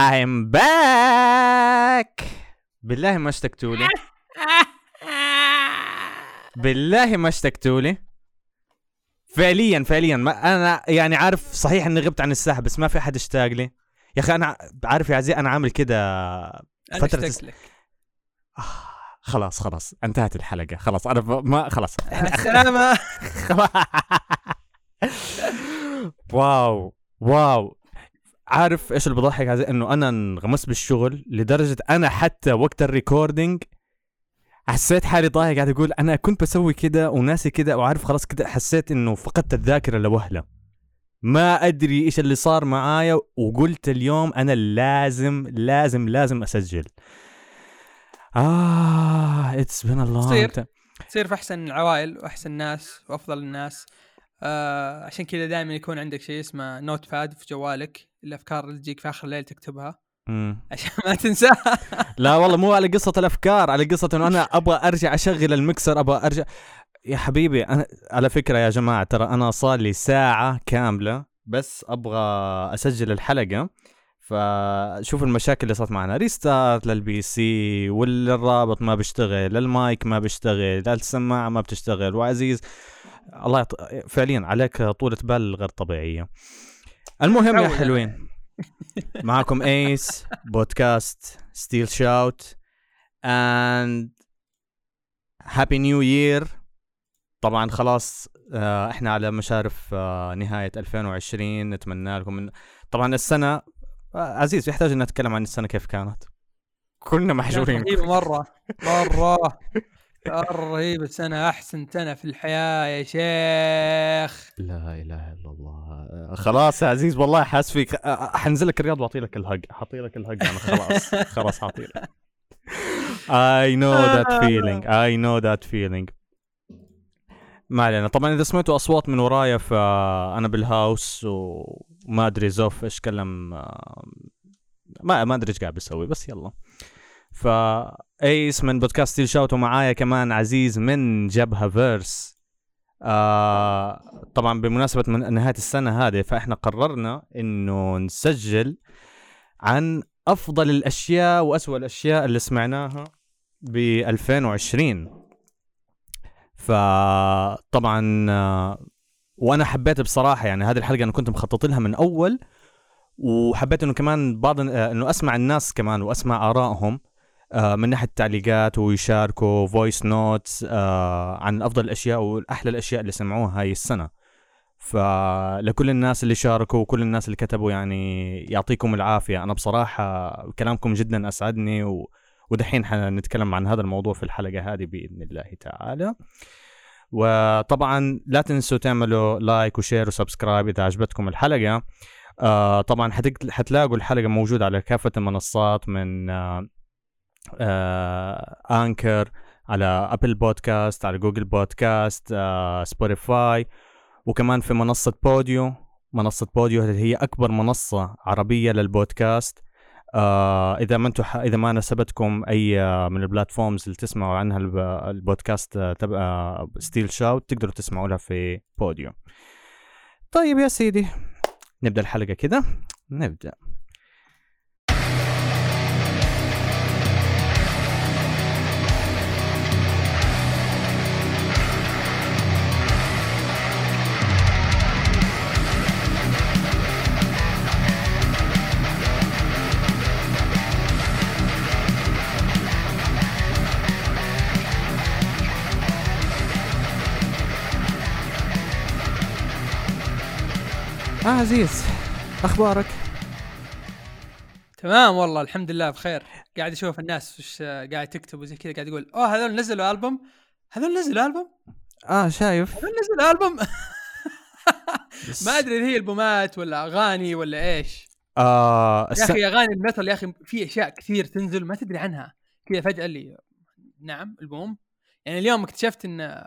I'm back! بالله ما اشتقتوا لي بالله ما اشتقتوا لي فعليا فعليا. ما أنا يعني عارف صحيح إني غبت عن الساحة بس ما في حد اشتاق لي. يا أخي أنا عارف يا عزيز أنا عامل كده فترة اشتقت لك. آه، خلاص خلاص. انتهت الحلقة. خلاص أنا ما خلاص. السلامة. wow wow. عارف إيش اللي بضحك عزيز إنه أنا انغمست بالشغل لدرجة أنا حتى وقت ال recording حسيت حالي ضايع قاعد أقول أنا كنت بسوي كده وناسي كده وعارف خلاص كده حسيت إنه فقدت الذاكرة لوهلة. ما أدري إيش اللي صار معايا وقلت اليوم أنا لازم لازم لازم أسجل. آه it's been والله تصير. تصير في أحسن العوائل وأحسن الناس وأفضل الناس. آه عشان كذا دائما يكون عندك شيء اسمه notepad في جوالك. الأفكار اللي تجيك في آخر الليل تكتبها. عشان ما تنساها لا والله مو على قصة الأفكار على قصة إنه أنا أبغى أرجع أشغل المكسر أبغى أرجع. يا حبيبي أنا على فكرة يا جماعة ترى أنا صار لي ساعة كاملة بس أبغى أسجل الحلقة. فشوف المشاكل اللي صارت معنا. restart لل PC والرابط ما بيشتغل المايك ما بيشتغل السماعة ما بتشتغل وعزيز. الله يط... فعليا عليك طولة بال غير طبيعية. المهم يا. حلوين معكم Ace بودكاست Steel Shout and happy new year طبعا خلاص آه، إحنا على مشارف آه، نهاية 2020 نتمنى لكم من طبعا السنة آه، عزيز يحتاج إن نتكلم عن السنة كيف كانت؟ كلنا محجورين رهيبة مرة. رهيبه سنه أحسن سنة في الحياة يا شيخ. لا إله إلا الله. خلاص يا عزيز والله حاس فيك. حنزل لك الرياض واعطي لك الهج. حاعطي لك الهج أنا خلاص خلاص حاعطي لك. I know that feeling I know that feeling. ما علينا. طبعا إذا سمعتوا أصوات من ورايا فأنا بالهاوس وما أدري زوف إيش كلم ما ما أدري إيش قاعد بسوي بس يلا. فا Ace من بودكاست Steel Shout ومعايا كمان عزيز من جبهه فيرس آه طبعا بمناسبة من نهاية السنة هذه فإحنا قررنا إنه نسجل عن أفضل الأشياء وأسوأ الأشياء اللي سمعناها ب 2020 فطبعا آه، وأنا حبيت بصراحة يعني هذه الحلقة أنا كنت مخطط لها من أول وحبيت إنه كمان بعض آه، إنه أسمع الناس كمان وأسمع آرائهم. من ناحية التعليقات ويشاركوا voice notes عن أفضل الأشياء والأحلى الأشياء اللي سمعوها هاي السنة. فلكل الناس اللي شاركوا وكل الناس اللي كتبوا يعني يعطيكم العافية. أنا بصراحة كلامكم جدا أسعدني و... ودحين حنتكلم عن هذا الموضوع في الحلقة هذه بإذن الله تعالى. وطبعا لا تنسوا تعملوا like و share و subscribe إذا عجبتكم الحلقة. آه طبعا حتلاقوا الحلقة موجودة على كافة المنصات من آه آه Anchor على Apple Podcast على Google Podcast آه Spotify وكمان في منصة بوديو منصة بوديو هي أكبر منصة عربية للبودكاست. آه إذا ما أنتم إذا ما ناسبتكم أي آه، من ال platforms اللي تسمعوا عنها الب- البودكاست آه، تبع Steel Shout تقدروا تسمعوا لها في بوديو طيب يا سيدي نبدأ الحلقة كده. نبدأ. عزيز أخبارك؟ تمام والله الحمد لله بخير. قاعد أشوف الناس وش قاعد تكتب وزي كذا قاعد يقول أوه هذول نزلوا ألبوم؟ هذول نزلوا ألبوم؟ آه شايف. هذول نزلوا ألبوم؟ ما أدري هي ألبومات ولا أغاني ولا إيش؟ آه يا. أخي أغاني الميتال يا أخي في أشياء كثير تنزل ما تدري عنها. كذا فجأة اللي نعم ألبوم. يعني اليوم اكتشفت إن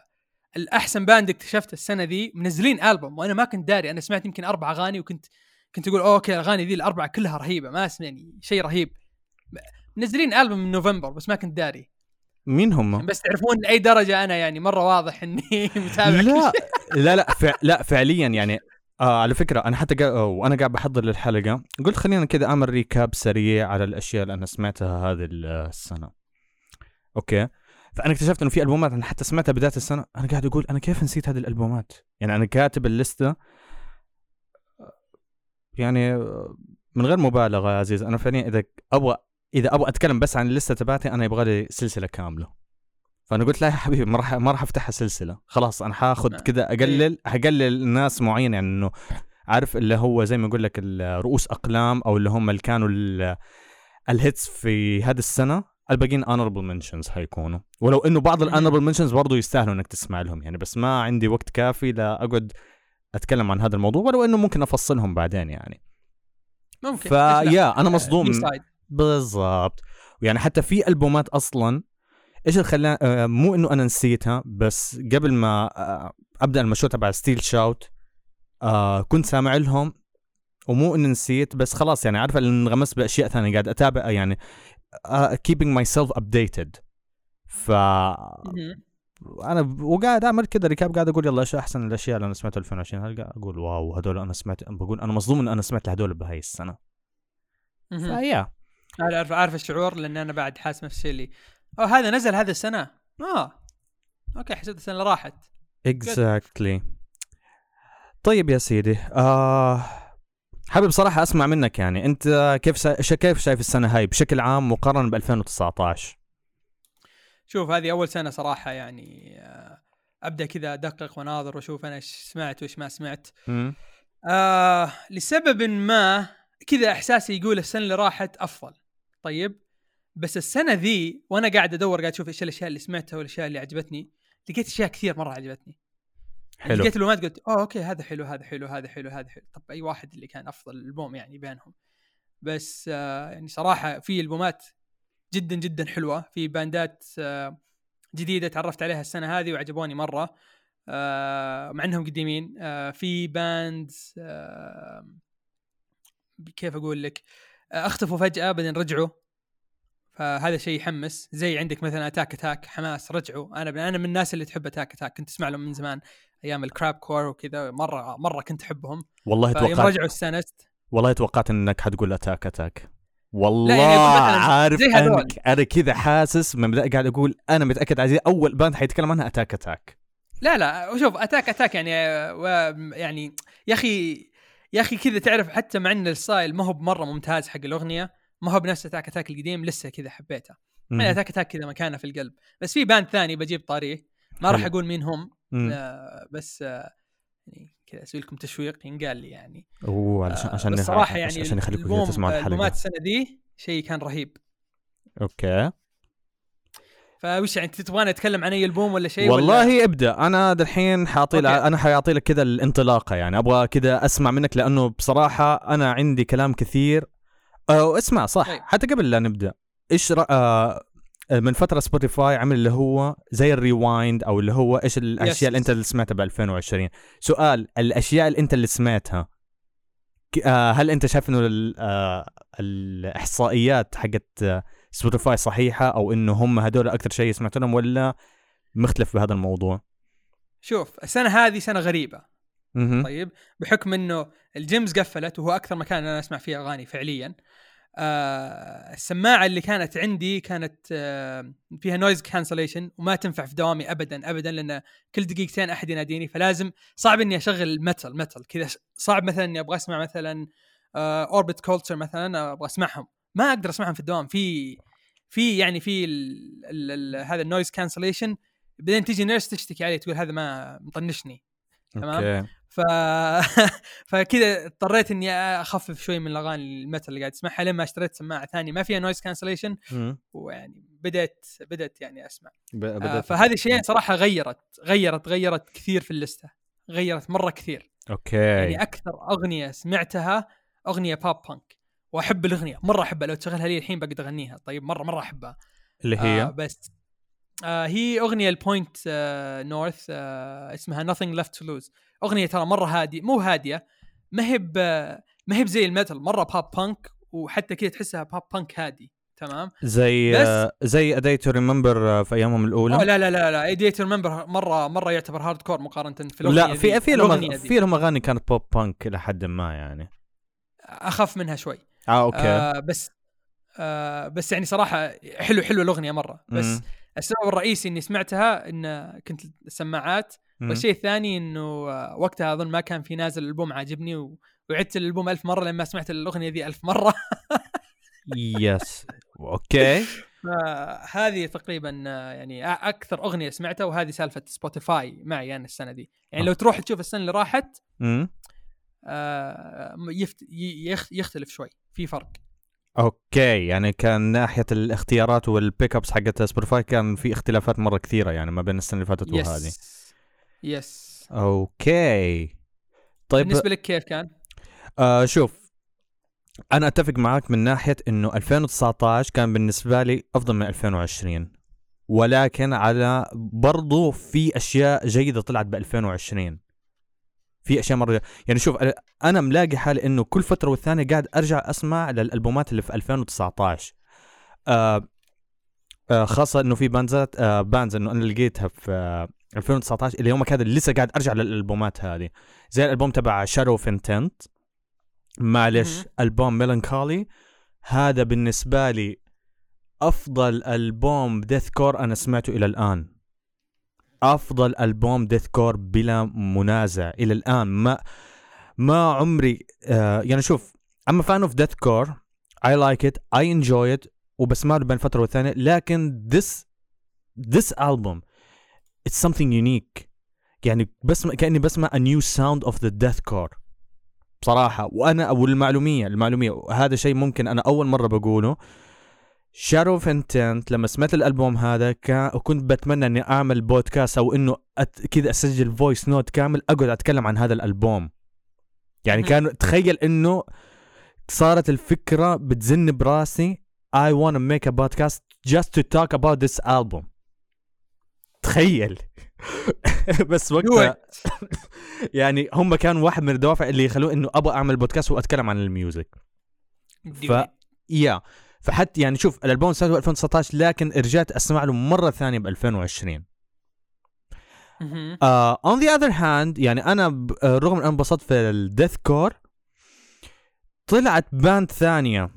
الأحسن band اكتشفته السنة دي منزلين ألبوم وأنا ما كنت داري أنا سمعت يمكن أربع أغاني وكنت كنت أقول okay الأغاني ذي الأربعة كلها رهيبة ما أسمع يعني شيء رهيب منزلين ألبوم من نوفمبر بس ما كنت داري مين هم؟ عشان بس تعرفون لأي درجة أنا يعني مرة واضح إني متابع لا. لا لا فع... لا فعليا يعني آه على فكرة أنا حتى قا... وأنا قاعد بحضر للحلقة قلت خلينا كذا أعمل recap سريع على الأشياء اللي أنا سمعتها هذه السنة أوكي فأنا اكتشفت إنه في ألبومات أنا حتى سمعتها بداية السنة أنا قاعد أقول أنا كيف نسيت هذه الألبومات؟ يعني أنا كاتب اللسته يعني من غير مبالغة يا عزيز. أنا فعليا إذا أبغى إذا أبغى أتكلم بس عن اللسته تبعتي أنا يبغى لي سلسلة كاملة. فأنا قلت لا يا حبيبي ما راح ما راح افتحها سلسله خلاص أنا حاخذ. كذا أقلل حقلل ناس معينة. يعني إنه عارف اللي هو زي ما أقول لك رؤوس أقلام أو اللي هم اللي كانوا ال- ال hits في هذه السنة؟ الباقيين honorable mentions حيكونوا ولو إنه بعض. ال honorable mentions برضه يستاهلوا إنك تسمع لهم يعني بس ما عندي وقت كافي لا أقعد أتكلم عن هذا الموضوع ولو إنه ممكن أفصلهم بعدين يعني ممكن فيا؟ أنا آه، مصدوم. بالضبط يعني حتى في ألبومات أصلا إيش اللي خلاني آه، مو إنه أنا نسيتها بس قبل ما آه، أبدأ المشروع تبع Steel Shout آه كنت سامع لهم ومو إني نسيت بس خلاص يعني عارف اللي انغمست بأشياء ثانية قاعد أتابع يعني uh, keeping myself updated. ف. أنا وقاعد أعمل كذا recap قاعد أقول يلا إيش أحسن الأشياء اللي أنا سمعتها 2020 هل قاعد أقول wow هذول أنا سمعت بقول أنا مصدوم إن أنا سمعت لهذول بهاي السنة. ف yeah أنا عارف عارف الشعور لأن أنا بعد حاسس نفس الشيء اللي oh هذا نزل هذا السنة؟ آه. okay حسيت السنة اللي راحت. اكزاكتلي طيب يا سيدي آه حابب صراحة أسمع منك يعني. أنت كيف سا... ش- كيف شايف السنة هاي بشكل عام مقارنة ب 2019 شوف هذه أول سنة صراحة يعني آه، أبدأ كذا أدقق وأناظر وأشوف أنا إيش سمعت وإيش ما سمعت. آه لسبب ما كذا إحساسي يقول السنة اللي راحت أفضل. طيب؟ بس السنة ذي وأنا قاعد أدور قاعد أشوف إيش الأشياء اللي سمعتها والأشياء اللي عجبتني لقيت أشياء كثير مرة عجبتني. حلو. لقيت البومات قلت oh okay هذا حلو هذا حلو هذا حلو هذا حلو. طب أي واحد اللي كان أفضل البوم يعني بينهم. بس آه يعني صراحة في البومات جدا جدا حلوة. في band ات آه جديدة تعرفت عليها السنة هذه وعجبوني مرة آه مع إنهم قديمين. آه في band آه كيف أقول لك؟ آه أختفوا فجأة بعدين رجعوا. فهذا شيء يحمس. زي عندك مثلا Attack Attack حماس رجعوا. أنا أنا من الناس اللي تحب Attack Attack كنت اسمع لهم من زمان. أيام ال crabcore وكذا مرة مرة كنت أحبهم. والله توقعت رجعوا استانست والله توقعت إنك حتقول Attack Attack. والله يعني أقول مثلاً عارف زي أنا كذا حاسس من بدأ قاعد أقول أنا متأكد عزيز أول band حيتكلم عنها Attack Attack. لا لا شوف Attack Attack يعني يعني يا أخي يا أخي كذا تعرف حتى مع إن ال style ما هو بمرة ممتاز حق الأغنية ما هو بنفس Attack Attack القديم لسه كذا حبيته. يعني Attack Attack كذا مكانه في القلب. بس في band ثاني بجيب طاريه ما راح. أقول مين هم. آه، بس آه، يعني كذا أسوي لكم تشويق ينقال لي يعني. أوه علشان آه، عشان بس نخ- صراحة يعني عشان يخليكم تسمعوا ألبومات الحلقة السنة ذي شيء كان رهيب. okay. فوش يعني تبغاني أتكلم عن أي ألبوم ولا شيء ولا؟ والله ابدأ. أنا دحين okay. أنا حيعطي لك كذا الانطلاقة يعني. أبغى كذا أسمع منك لأنه بصراحة أنا عندي كلام كثير. أو اسمع صح. طيب. حتى قبل لا نبدأ إيش رأ... آه، من فترة Spotify عمل اللي هو زي ال rewind أو اللي هو إيش الأشياء اللي أنت اللي سمعتها ب 2020 so الأشياء اللي أنت اللي سمعتها آه، هل أنت شايف إنه آه، الإحصائيات حقت Spotify صحيحة أو انه هم هذول أكثر شيء سمعت لهم ولا مختلف بهذا الموضوع؟ شوف السنة هذه سنة غريبة. طيب بحكم إنه ال gyms قفلت وهو أكثر مكان أنا أسمع فيه أغاني فعليا. آه السماعة اللي كانت عندي كانت آه فيها noise cancellation وما تنفع في دوامي ابدا ابدا لأن كل دقيقتين أحد يناديني فلازم صعب إني أشغل metal metal كذا صعب مثلا إني أبغى أسمع مثلا Orbit Culture مثلا أبغى أسمعهم. ما أقدر أسمعهم في الدوام. في في يعني في ال ال ال هذا ال noise cancellation بعدين تيجي nurse تشتكي علي تقول هذا ما مطنشني. تمام. ف فكذا اضطريت إني أخفف شوي من الأغاني ال metal اللي قاعد اسمعها لما اشتريت سماعة ثانية. ما فيها noise cancellation. ويعني بدأت بدأت يعني أسمع. ب- آه بدأت فهذه الشيئين صراحة غيرت غيرت غيرت كثير في اللستة. غيرت مرة كثير. okay. يعني أكثر أغنية سمعتها أغنية pop punk وأحب الأغنية مرة أحبها. لو تشغلها لي الحين بقدر أغنيها. طيب مرة مرة أحبها. اللي هي؟ آه بس آه هي أغنية ال Point آه North آه اسمها nothing left to lose. أغنية ترى مرة هادي مو هادية ما هي ما هي بزي ال metal مرة pop punk وحتى كذا تحسها pop punk هادي تمام زي بس- زي A Day To Remember في أيامهم الأولى لا لا لا لا A Day To Remember مرة مرة يعتبر hardcore مقارنة في الأغنية لا في. في لهم. في لهم أغاني كانت pop punk إلى حد ما يعني اخف منها شوي آه okay آه بس آه بس يعني صراحة حلو حلو الأغنية مرة بس مم. السبب الرئيسي إني سمعتها إن كنت السماعات. والشيء الثاني إنه آه، وقتها أظن ما كان في نازل الالبوم عاجبني و... وعدت الألبوم ألف مرة لما سمعت الأغنية ذي ألف مرة. yes. okay. فهذه تقريبا آه، يعني أكثر أغنية سمعتها وهذه سالفة Spotify معي أنا السنة دي يعني لو تروح تشوف السنة اللي راحت. آه، يفت... يختلف شوي في فرق. okay. يعني كان ناحية الاختيارات وال pick ups حقت Spotify كان في اختلافات مرة كثيرة يعني ما بين السنة اللي فاتت وهذه. yes. okay. طيب بالنسبة لك كيف كان؟ آه شوف أنا أتفق معك من ناحية إنه 2019 كان بالنسبة لي أفضل من 2020 ولكن على برضو في أشياء جيدة طلعت ب 2020 في أشياء مرة يعني شوف أنا- أنا ملاقي حالي إنه كل فترة والثانية قاعد أرجع أسمع للألبومات اللي في 2019 آه آه خاصة إنه في باندزات آه bands إنه أنا لقيتها في آه 2019 إلى يومك هذا لسه قاعد أرجع للألبومات هذه. زي الألبوم تبع Shadow of Intent معلش. ألبوم Melancholy هذا بالنسبة لي أفضل ألبوم deathcore أنا سمعته إلى الآن. أفضل ألبوم deathcore بلا منازع إلى الآن. ما ما عمري آه يعني شوف I'm a fan of deathcore I like it I enjoy it وبسمع له بين فترة والثانيه لكن this this album it's something unique. يعني بسمع كأني بسمع a new sound of the deathcore بصراحه وأنا والمعلوميه المعلومية. وهذا شيء ممكن أنا أول مرة بقوله. Shadow of Intent لما سمعت الألبوم هذا وكنت بتمنى إني أعمل بودكاست أو إنه أت... كذا أسجل voice note كامل أقعد أتكلم عن هذا الألبوم. يعني. كان تخيل إنه صارت الفكرة بتزن براسي. I want to make a podcast just to talk about this album. تخيل بس وقتها يعني هم كانوا واحد من الدوافع اللي يخلوه إنه أبغى أعمل بودكاست وأتكلم عن ال music. ف yeah. فحتى يعني شوف الألبوم سنه 2019 لكن رجعت أسمع له مرة ثانية ب 2020 on the other hand يعني أنا آه، رغم ان انبسطت في ال deathcore طلعت band ثانية.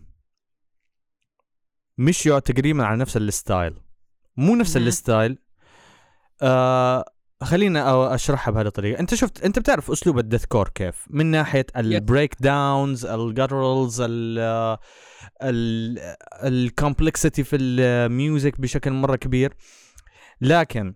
مشيوا تقريبا على نفس ال style. مو نفس. ال style. آه خلينا أشرحها بهذه الطريقة. أنت شفت أنت بتعرف أسلوب ال deathcore كيف؟ من ناحية ال breakdowns ال gutturals ال complexity في ال music بشكل مرة كبير. لكن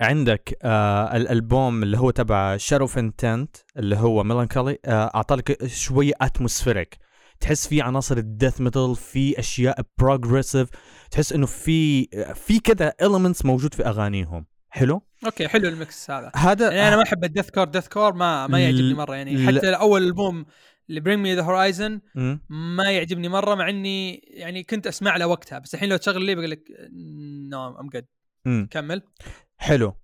عندك آه الالبوم اللي هو تبع Shadow of Intent اللي هو Melancholy آه اعطاك شوية atmospheric تحس في عناصر ال death metal في أشياء progressive تحس إنه في في كذا elements موجود في أغانيهم. حلو؟ okay حلو ال mix هذا. هذا يعني أنا ما أحب ال deathcore deathcore ما ما يعجبني مرة يعني. لا. حتى أول ألبوم اللي Bring Me the Horizon. ما يعجبني مرة مع إني يعني كنت أسمع له وقتها. بس الحين لو تشغل لي بقول لك no I'm good. كمل. حلو.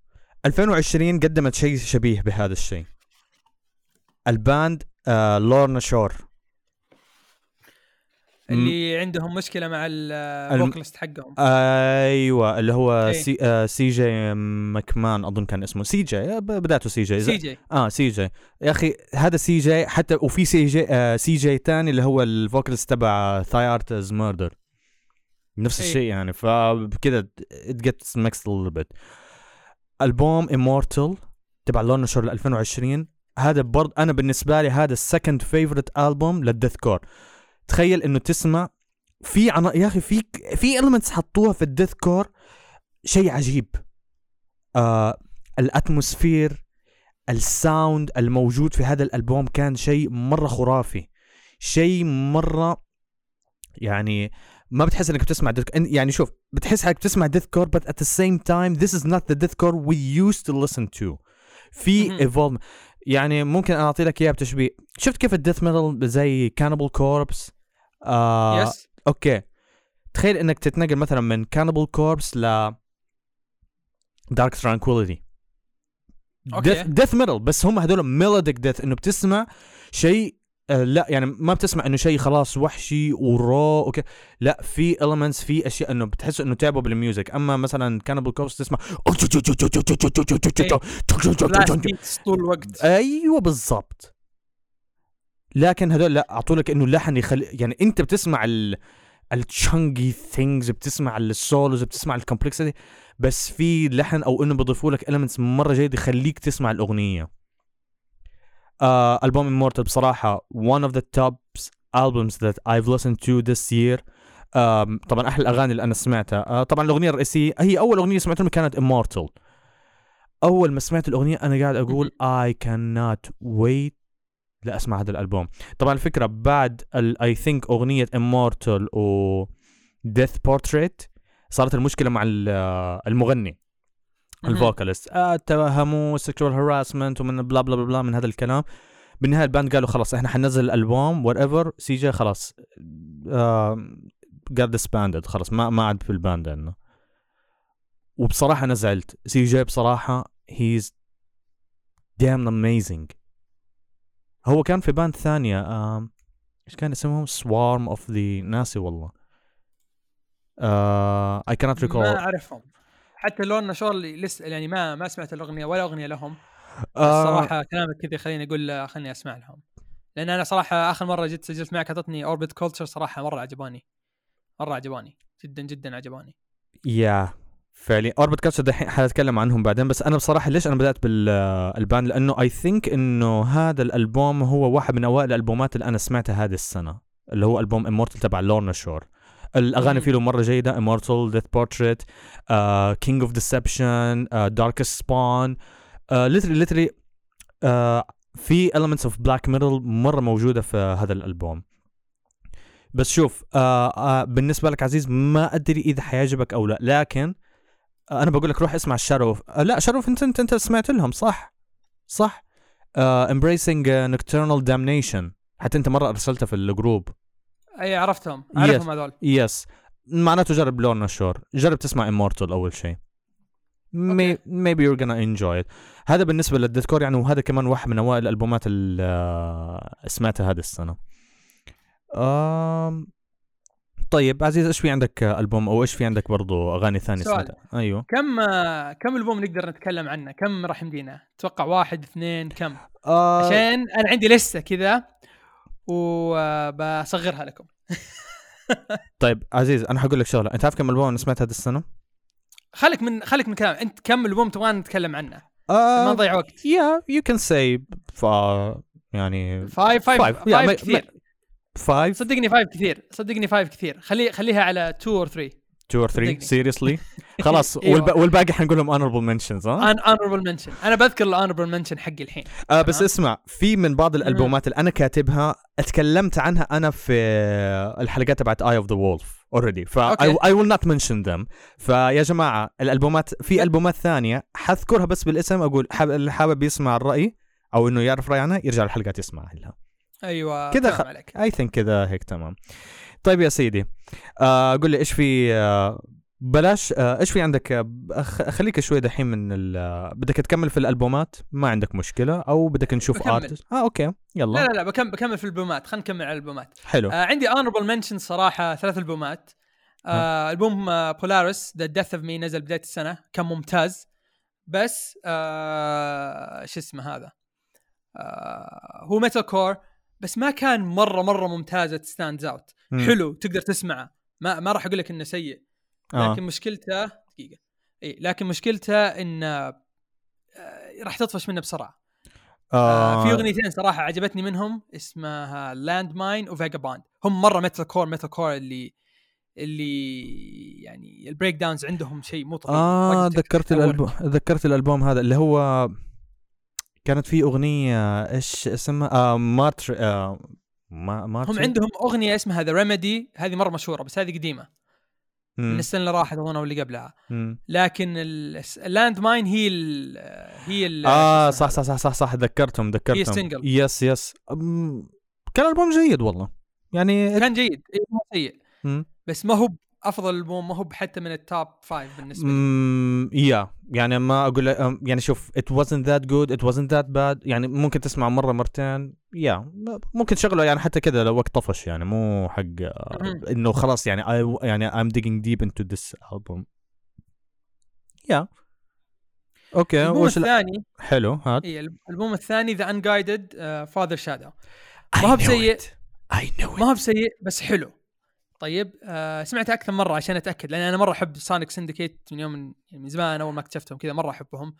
2020 قدمت شيء شبيه بهذا الشيء. ال band آه Lorna Shore اللي عندهم مشكلة مع ال vocalist حقهم. أيوه اللي هو إيه. C, آه CJ McMahon أظن كان اسمه. سي جي آه، بدأته سي جي. سي جي. آه سي جي. يا أخي هذا سي جي حتى وفي سي جي آه سي جي ثاني اللي هو ال vocalist تبع Thy Art Is Murder نفس إيه. الشيء يعني فكذا mixed a little bit. ألبوم Immortal تبع Lorna Shore 2020 هذا برضه أنا بالنسبة لي هذا ال second favorite album لل deathcore تخيل إنه تسمع في عنا... يا أخي في في elements حطوها في ال deathcore شيء عجيب. آه ال atmosphere ال sound الموجود في هذا الألبوم كان شيء مرة خرافي شيء مرة يعني ما بتحس إنك بتسمع death يعني شوف بتحس إنك بتسمع deathcore but at the same time this is not the deathcore we used to listen to. في. evolve يعني ممكن أنا أعطي لك اياه بتشبيه. شفت كيف ال death metal زي Cannibal Corpse آه yes okay. تخيل إنك تتنقل مثلا من Cannibal Corpse ل Dark Tranquillity okay. death metal بس هم هذول melodic death إنه بتسمع شيء آه لا يعني ما بتسمع إنه شيء خلاص وحشي و raw okay. لا في elements في أشياء إنه بتحس إنه تعبوا بال music. أما مثلا Cannibal Corpse تسمع طول الوقت. أيوه بالضبط. لكن هذول لا اعطوا لك إنه اللحن يخلي يعني أنت بتسمع ال ال changing things بتسمع ال solos بتسمع ال complexity بس في لحن أو إنه بيضيفوا لك elements مرة جيد يخليك تسمع الأغنية. آه ألبوم Immortal بصراحة one of the top albums that I've listened to this year. آم، طبعا أحلى الاغاني اللي أنا سمعتها. آه طبعا الأغنية الرئيسية هي أول أغنية سمعتها لهم كانت Immortal أول ما سمعت الأغنية أنا قاعد أقول I cannot wait لاسمع هذا الألبوم. طبعا الفكرة بعد I think أغنية Immortal و Death Portrait صارت المشكلة مع ال- آه، المغني ال vocalist. آه اتهموا sexual harassment ومن blah blah blah من هذا الكلام. بالنهاية ال band قالوا خلاص إحنا حننزل الألبوم whatever CJ خلاص آه got disbanded خلاص ما ما عاد في ال band عندنا. وبصراحة أنا زعلت. CJ بصراحة he's damn amazing. هو كان في band ثانية آم، إيش كان اسمهم؟ Swarm of the ناسي والله. آه I cannot ما أعرفهم. حتى لو ان شغل لسه يعني ما ما سمعت الأغنية ولا أغنية لهم. آه. الصراحه كلامك كذا خليني أقول خليني أسمع لهم. لأن أنا صراحة آخر مرة جيت سجلت معك أعطتني Orbit Culture صراحة مرة عجباني. مرة عجباني. جدا جدا عجباني. يا فعليا. Orbit Culture دحين حنتكلم عنهم بعدين بس أنا بصراحة ليش أنا بدأت بال band لأنه I think إنه هذا الألبوم هو واحد من أوائل الألبومات اللي أنا سمعتها هذه السنة اللي هو ألبوم Immortal تبع Lorna Shore الأغاني. فيه مرة جيدة Immortal Death Portrait King of Deception Darkest Spawn literally literally في elements of black metal مرة موجودة في هذا الألبوم. بس شوف آه آه بالنسبة لك عزيز ما أدري إذا حيعجبك أو لا لكن آه أنا بقول لك روح اسمع الشاروف آه لا شاروف انت أنت أنت سمعت لهم صح؟ صح؟ Embracing uh, Nocturnal Damnation. حتى أنت مرة ارسلتها في ال group. أي عرفتهم. اعرفهم هذول. yes معناته جرب Lorna Shore جرب تسمع Immortal أول شيء. okay. maybe you're gonna enjoy it. هذا بالنسبة لل deathcore يعني وهذا كمان واحد من أوائل الألبومات اللي آه، سمعتها هذه السنة. طيب عزيز إيش في عندك ألبوم؟ أو إيش في عندك برضو أغاني ثانية سؤال. سمعتها؟ أيوه. كم كم ألبوم نقدر نتكلم عنه؟ كم راح يمدينا؟ أتوقع واحد اثنين كم؟ آه. عشان أنا عندي لسه كذا وبصغرها لكم. طيب عزيز أنا حقول لك شغلة. أنت عارف كم ألبوم أنا سمعت هذه السنة؟ خليك من خليك من كلام أنت كم ألبوم تبغى نتكلم عنه؟ ما آه نضيع وقت. Yeah you can say ف يعني five five Five. five صدقني five كثير. صدقني five كثير. خلي خليها على 2 or 3 two or three. صدقني. seriously. خلاص أيوة. والب... والباقي حنقول لهم honorable mentions ها؟ honorable mention أنا بذكر ال honorable mention حقي الحين. آه بس. اسمع في من بعض الألبومات اللي أنا كاتبها اتكلمت عنها أنا في الحلقات تبعت Eye of the Wolf already ف I will not mention them. فيا جماعة الألبومات في ألبومات ثانية حذكرها بس بالاسم أقول اللي حابب يسمع الرأي أو إنه يعرف راي عنها يرجع الحلقات يسمعها لها. أيوه فاهم خ- عليك. I think كذا هيك تمام. طيب يا سيدي آه قول لي إيش في آه بلاش آه إيش في عندك؟ آه خليك شوي دحين من ال- بدك تكمل في الألبومات ما عندك مشكلة أو بدك نشوف. artist آه okay يلا. لا لا لا بكمل بكمل في البومات خلينا نكمل على البومات حلو. آه عندي honorable mention صراحة ثلاث ألبومات. آه ألبوم Polaris The Death of Me نزل بداية السنة كان ممتاز. بس آه شو اسمه هذا؟ آه هو metalcore بس ما كان مرة مرة ممتازة stands out. حلو تقدر تسمعه. ما ما راح أقول لك إنه سيء. آه. لكن مشكلته دقيقة. إي لكن مشكلته انه آه، راح تطفش منه بسرعة. آه. في أغنيتين صراحة عجبتني منهم اسمها Landmine و Vagabond هم مرة metalcore metalcore اللي اللي يعني ال breakdowns عندهم شيء مو طبيعي. آه ذكرت. الالبوم ذكرت الألبوم هذا اللي هو كانت في أغنية إيش اسمها؟ آه Martyr آه ما Martyr هم عندهم أغنية اسمها The Remedy هذه مرة مشهورة بس هذه قديمة. من السنة اللي راحت اظن أو اللي قبلها لكن ال Landmine هي ال هي ال آه صح صح صح صح صح ذكرتهم ذكرتهم. single. yes yes أم، كان ألبوم جيد والله. يعني كان جيد. إيه، مو سيء. مم. بس ما هو أفضل البوم ما هو حتى من ال top five بالنسبة لي. Yeah. يعني ما أقول يعني شوف it wasn't that good it wasn't that bad. يعني ممكن تسمع مرة مرتين. Yeah. ممكن تشغله يعني حتى كذا لو وقت طفش يعني مو حق آه،. إنه خلاص يعني I, يعني I'm digging deep into this album. Yeah. Okay الألبوم الثاني. حلو هات. اي الألبوم الثاني The Unguided Father Shadow ما هو بسيء. I know ما هو بسيء بس حلو. طيب آه سمعته أكثر مرة عشان أتأكد لأن أنا مرة أحب Sonic Syndicate من يوم من, يعني من زمان أول ما اكتشفتهم كذا مرة أحبهم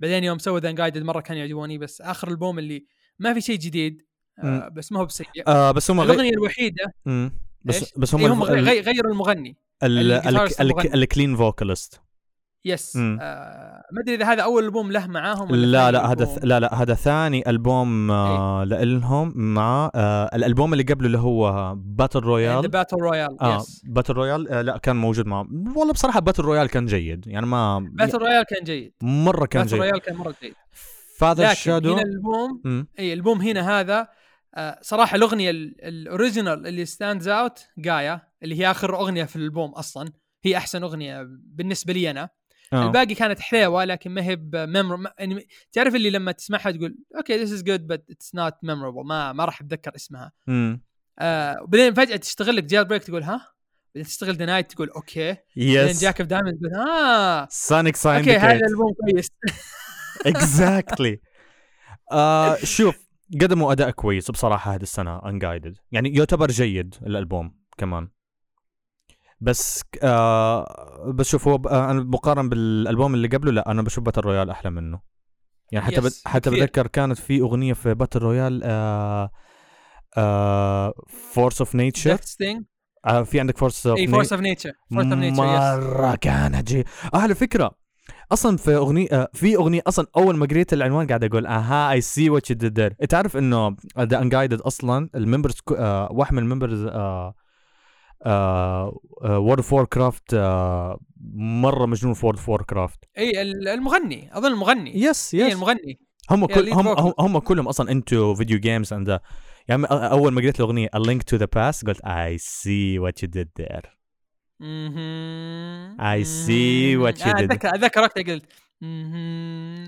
بعدين يوم سووا The Unguided مرة كانوا يعجبوني بس آخر ألبوم اللي ما في شيء جديد آه. بس ما هو بسيء آه بس هم غي... الأغنية الوحيدة مم. بس؟ بس هم إيه هم غي- غي- غيروا المغني ال clean vocalist yes. آه ما أدري إذا هذا أول ألبوم له معاهم ولا لا لا هذا. ث- لا لا هذا ثاني ألبوم آه لهم مع آه الألبوم اللي قبله اللي هو Battle Royale Battle Royale آه Battle Royale آه لا كان موجود معه. والله بصراحة Battle Royale كان جيد يعني ما Battle Royale كان جيد. مرة كان Battle جيد. Royale كان مرة جيد. Father Shadow هنا الألبوم إي البوم هنا هذا آه صراحة الأغنية ال- ال original اللي stands out Gaia اللي هي آخر أغنية في الألبوم أصلا هي أحسن أغنية بالنسبة لي أنا. آه. الباقي كانت حليوة لكن ما هي ب memor يعني تعرف اللي لما تسمعها تقول okay this is good but it's not memorable ما ما راح أتذكر اسمها. مم. آه وبعدين فجأة تشتغل لك Jailbreak تقول ها؟ بعدين تشتغل Denied تقول okay. بعدين yes Jack of Diamond تقول آه. Sonic okay هذا الألبوم كويس. Exactly آه شوف قدموا أداء كويس بصراحة هذه السنة Unguided يعني يعتبر جيد الألبوم كمان. بس آه بس شوف هو آه أنا مقارن بالألبوم اللي قبله لا أنا بشوف Battle Royale أحلى منه. يعني حتى Yes، حتى. بتذكر كانت في أغنية في Battle Royale آه آه Force of Nature في عندك Force of Nature Force of Nature مرة كانت جي آه على فكرة أصلا في أغنية آه في أغنية أصلا أول ما قريت العنوان قاعد أقول آها I see what you did there تعرف إنه The Unguided أصلا ال members آه واحد من ال members آه World of Warcraft مرة مجنون في World of Warcraft إي ال- المغني أظن المغني. yes إي yes المغني. هم كل هم. هم, هم كلهم أصلا into video games and يعني أول ما قريت الأغنية A Link to the Past قلت I see what you did there. I see what you آه، did. اتذكر أتذكر وقتها قلت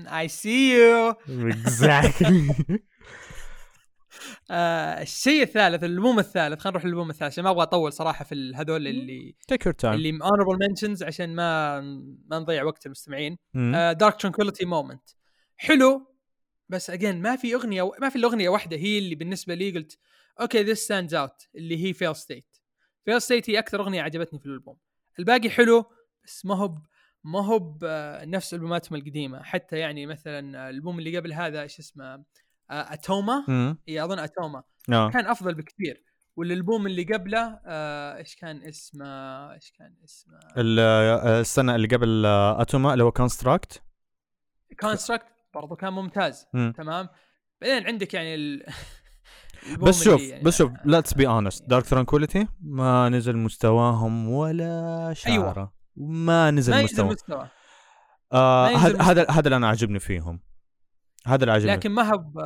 I see you exactly. الشيء الثالث الألبوم الثالث خلينا نروح للألبوم الثالث عشان ما أبغى أطول صراحة في هذول اللي take your time. اللي honorable mentions عشان ما ما نضيع وقت المستمعين. Dark Tranquillity Moment حلو بس again ما في أغنية ما في إلا أغنية واحدة هي اللي بالنسبة لي قلت okay this stands out اللي هي Failstate Failstate هي أكثر أغنية عجبتني في الألبوم. الباقي حلو بس ما هو ما هو بنفس ألبوماتهم القديمة. حتى يعني مثلا الألبوم اللي قبل هذا إيش اسمه؟ Atoma. مم. اي أظن Atoma. آه. كان أفضل بكثير. والألبوم اللي قبله آه، إيش كان اسمه؟ إيش كان اسمه؟ آه، السنة اللي قبل آه، Atoma اللي هو Construct Construct برضو كان ممتاز. تمام. بعدين عندك يعني ال... بس شوف يعني بس شوف let's be honest Dark Tranquillity ما نزل مستواهم ولا شعره. ما نزل ما مستوى. آه. هذا هذا اللي أنا عاجبني فيهم. هذا اللي عاجبني. لكن ما هب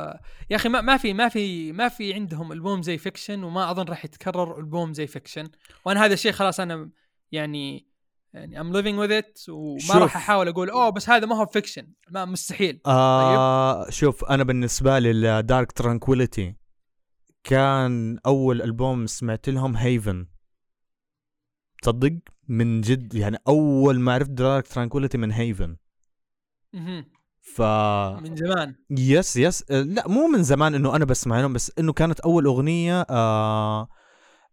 يا أخي ما, ما في ما في ما في عندهم ألبوم زي Fiction وما أظن راح يتكرر ألبوم زي Fiction. وأنا هذا الشيء خلاص أنا يعني يعني I'm living with it وما. راح أحاول أقول أوه بس هذا ما هو Fiction. ما مستحيل. آه شوف أنا بالنسبة لي Dark Tranquillity كان أول ألبوم سمعت لهم Haven تصدق؟ من جد يعني أول ما عرفت Dark Tranquillity من Haven. ف من زمان. Yes yes. آه، لا مو من زمان إنه أنا بسمع لهم بس إنه كانت أول أغنية آه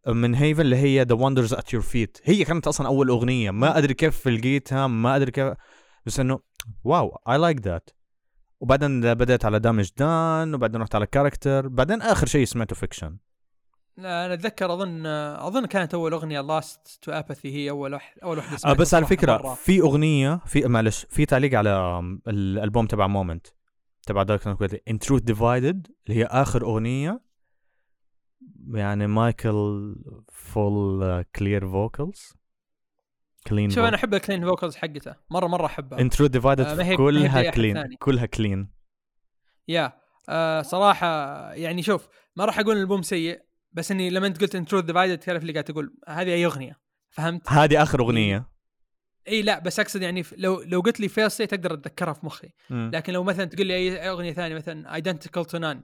من Haven اللي هي The Wonders at Your Feet هي كانت أصلا أول أغنية. ما أدري كيف لقيتها ما أدري كيف بس إنه wow I like that وبعدين بدأت على Damage Done وبعدين رحت على Character بعدين آخر شيء سمعته Fiction لا أنا أتذكر أظن أظن كانت أول أغنية Lost to Apathy هي أول واحد أول واحدة آه بس على فكرة مرة. في أغنية في معلش في تعليق على الألبوم تبع Moment تبع Dark In Truth Divided اللي هي آخر أغنية يعني Mikael full clear vocals clean شوف أنا أحب ال clean vocals حقته. مرة مرة أحبها. In Truth Divided كلها clean. كلها clean yeah آه صراحة يعني شوف ما راح أقول الألبوم سيء. بس إني لما أنت قلت إن Truth Divided تعرف اللي قاعد تقول هذه أي أغنية فهمت؟ هذه آخر أغنية إي لا بس أقصد يعني لو لو قلت لي Fail State أقدر أتذكرها في مخي مم. لكن لو مثلا تقول لي أي أغنية ثانية مثلا Identical to None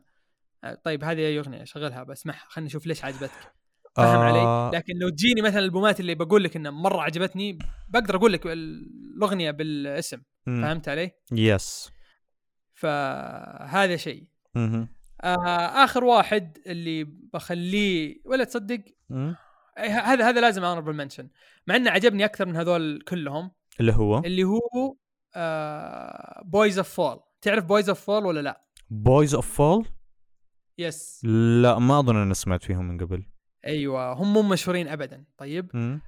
طيب هذه أي أغنية شغلها بسمعها خلينا نشوف ليش عجبتك فاهم آه، علي؟ لكن لو تجيني مثلا الألبومات اللي بقول لك انها مرة عجبتني بقدر أقول لك الأغنية بالاسم مم. فهمت علي؟ yes فهذا شيء. آه آخر واحد اللي بخليه ولا تصدق؟ مم. أي ه- هذا هذا لازم honorable mention مع إنه عجبني أكثر من هذول كلهم. اللي هو؟ اللي هو Boys of Fall تعرف Boys of Fall ولا لا؟ Boys of Fall yes لا ما أظن أني سمعت فيهم من قبل. أيوه هم مو مشهورين ابدا. طيب. مم.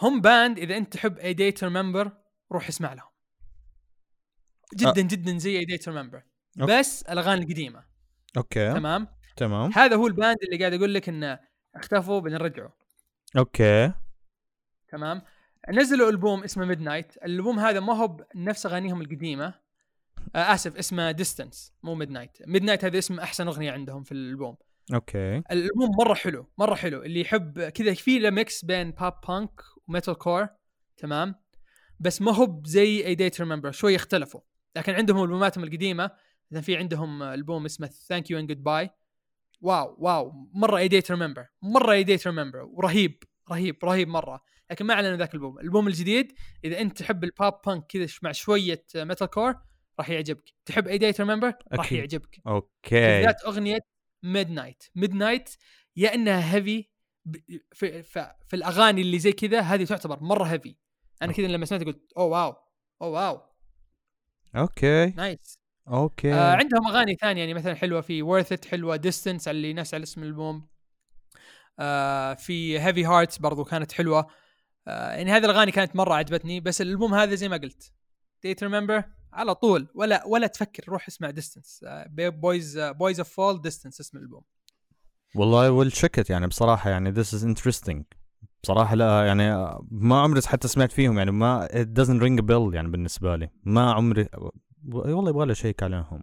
هم band إذا أنت تحب A Day to Remember روح اسمع لهم. جدا جدا زي A Day to Remember. بس الأغاني القديمة. okay. تمام؟ تمام. هذا هو ال band اللي قاعد أقول لك إنه اختفوا بنرجعوا okay. تمام. نزلوا ألبوم اسمه Midnight الألبوم هذا ما هو بنفس أغانيهم القديمة. آه آسف اسمه Distance مو Midnight Midnight هذا اسم أحسن أغنية عندهم في الألبوم. okay. الألبوم مرة حلو مرة حلو. اللي يحب كذا في له mix بين pop punk و metalcore تمام. بس ما هو زي A Day to Remember شوي اختلفوا لكن عندهم ألبوماتهم القديمة مثلا في عندهم ألبوم اسمه Thank You and Goodbye wow wow مرة A Day to Remember مرة A Day to Remember ورهيب رهيب رهيب مرة. لكن ما أعلنوا ذاك الألبوم. الألبوم الجديد إذا أنت تحب ال pop punk كذا مع شوية metalcore راح يعجبك. تحب A Day to Remember راح. يعجبك. okay. بالذات أغنية Midnight Midnight yeah إنها heavy في, في, في الأغاني اللي زي كذا هذه تعتبر مرة heavy أنا كذا لما سمعتها قلت oh wow oh wow. okay. nice okay. آه عندهم أغاني ثانية يعني مثلا حلوة في Worth It حلوة Distance اللي نفس على اسم الألبوم. آه في Heavy Hearts برضو كانت حلوة. آه يعني هذه الأغاني كانت مرة عجبتني بس الألبوم هذا زي ما قلت. Day to Remember على طول. ولا ولا تفكر روح اسمع Distance Boys Boys of Fall Distance اسم الألبوم. والله والشكت يعني بصراحة يعني this is interesting. بصراحة لا يعني ما عمري حتى سمعت فيهم يعني ما it doesn't ring a bell يعني بالنسبة لي. ما عمري والله يبغى لي اشيك عليهم.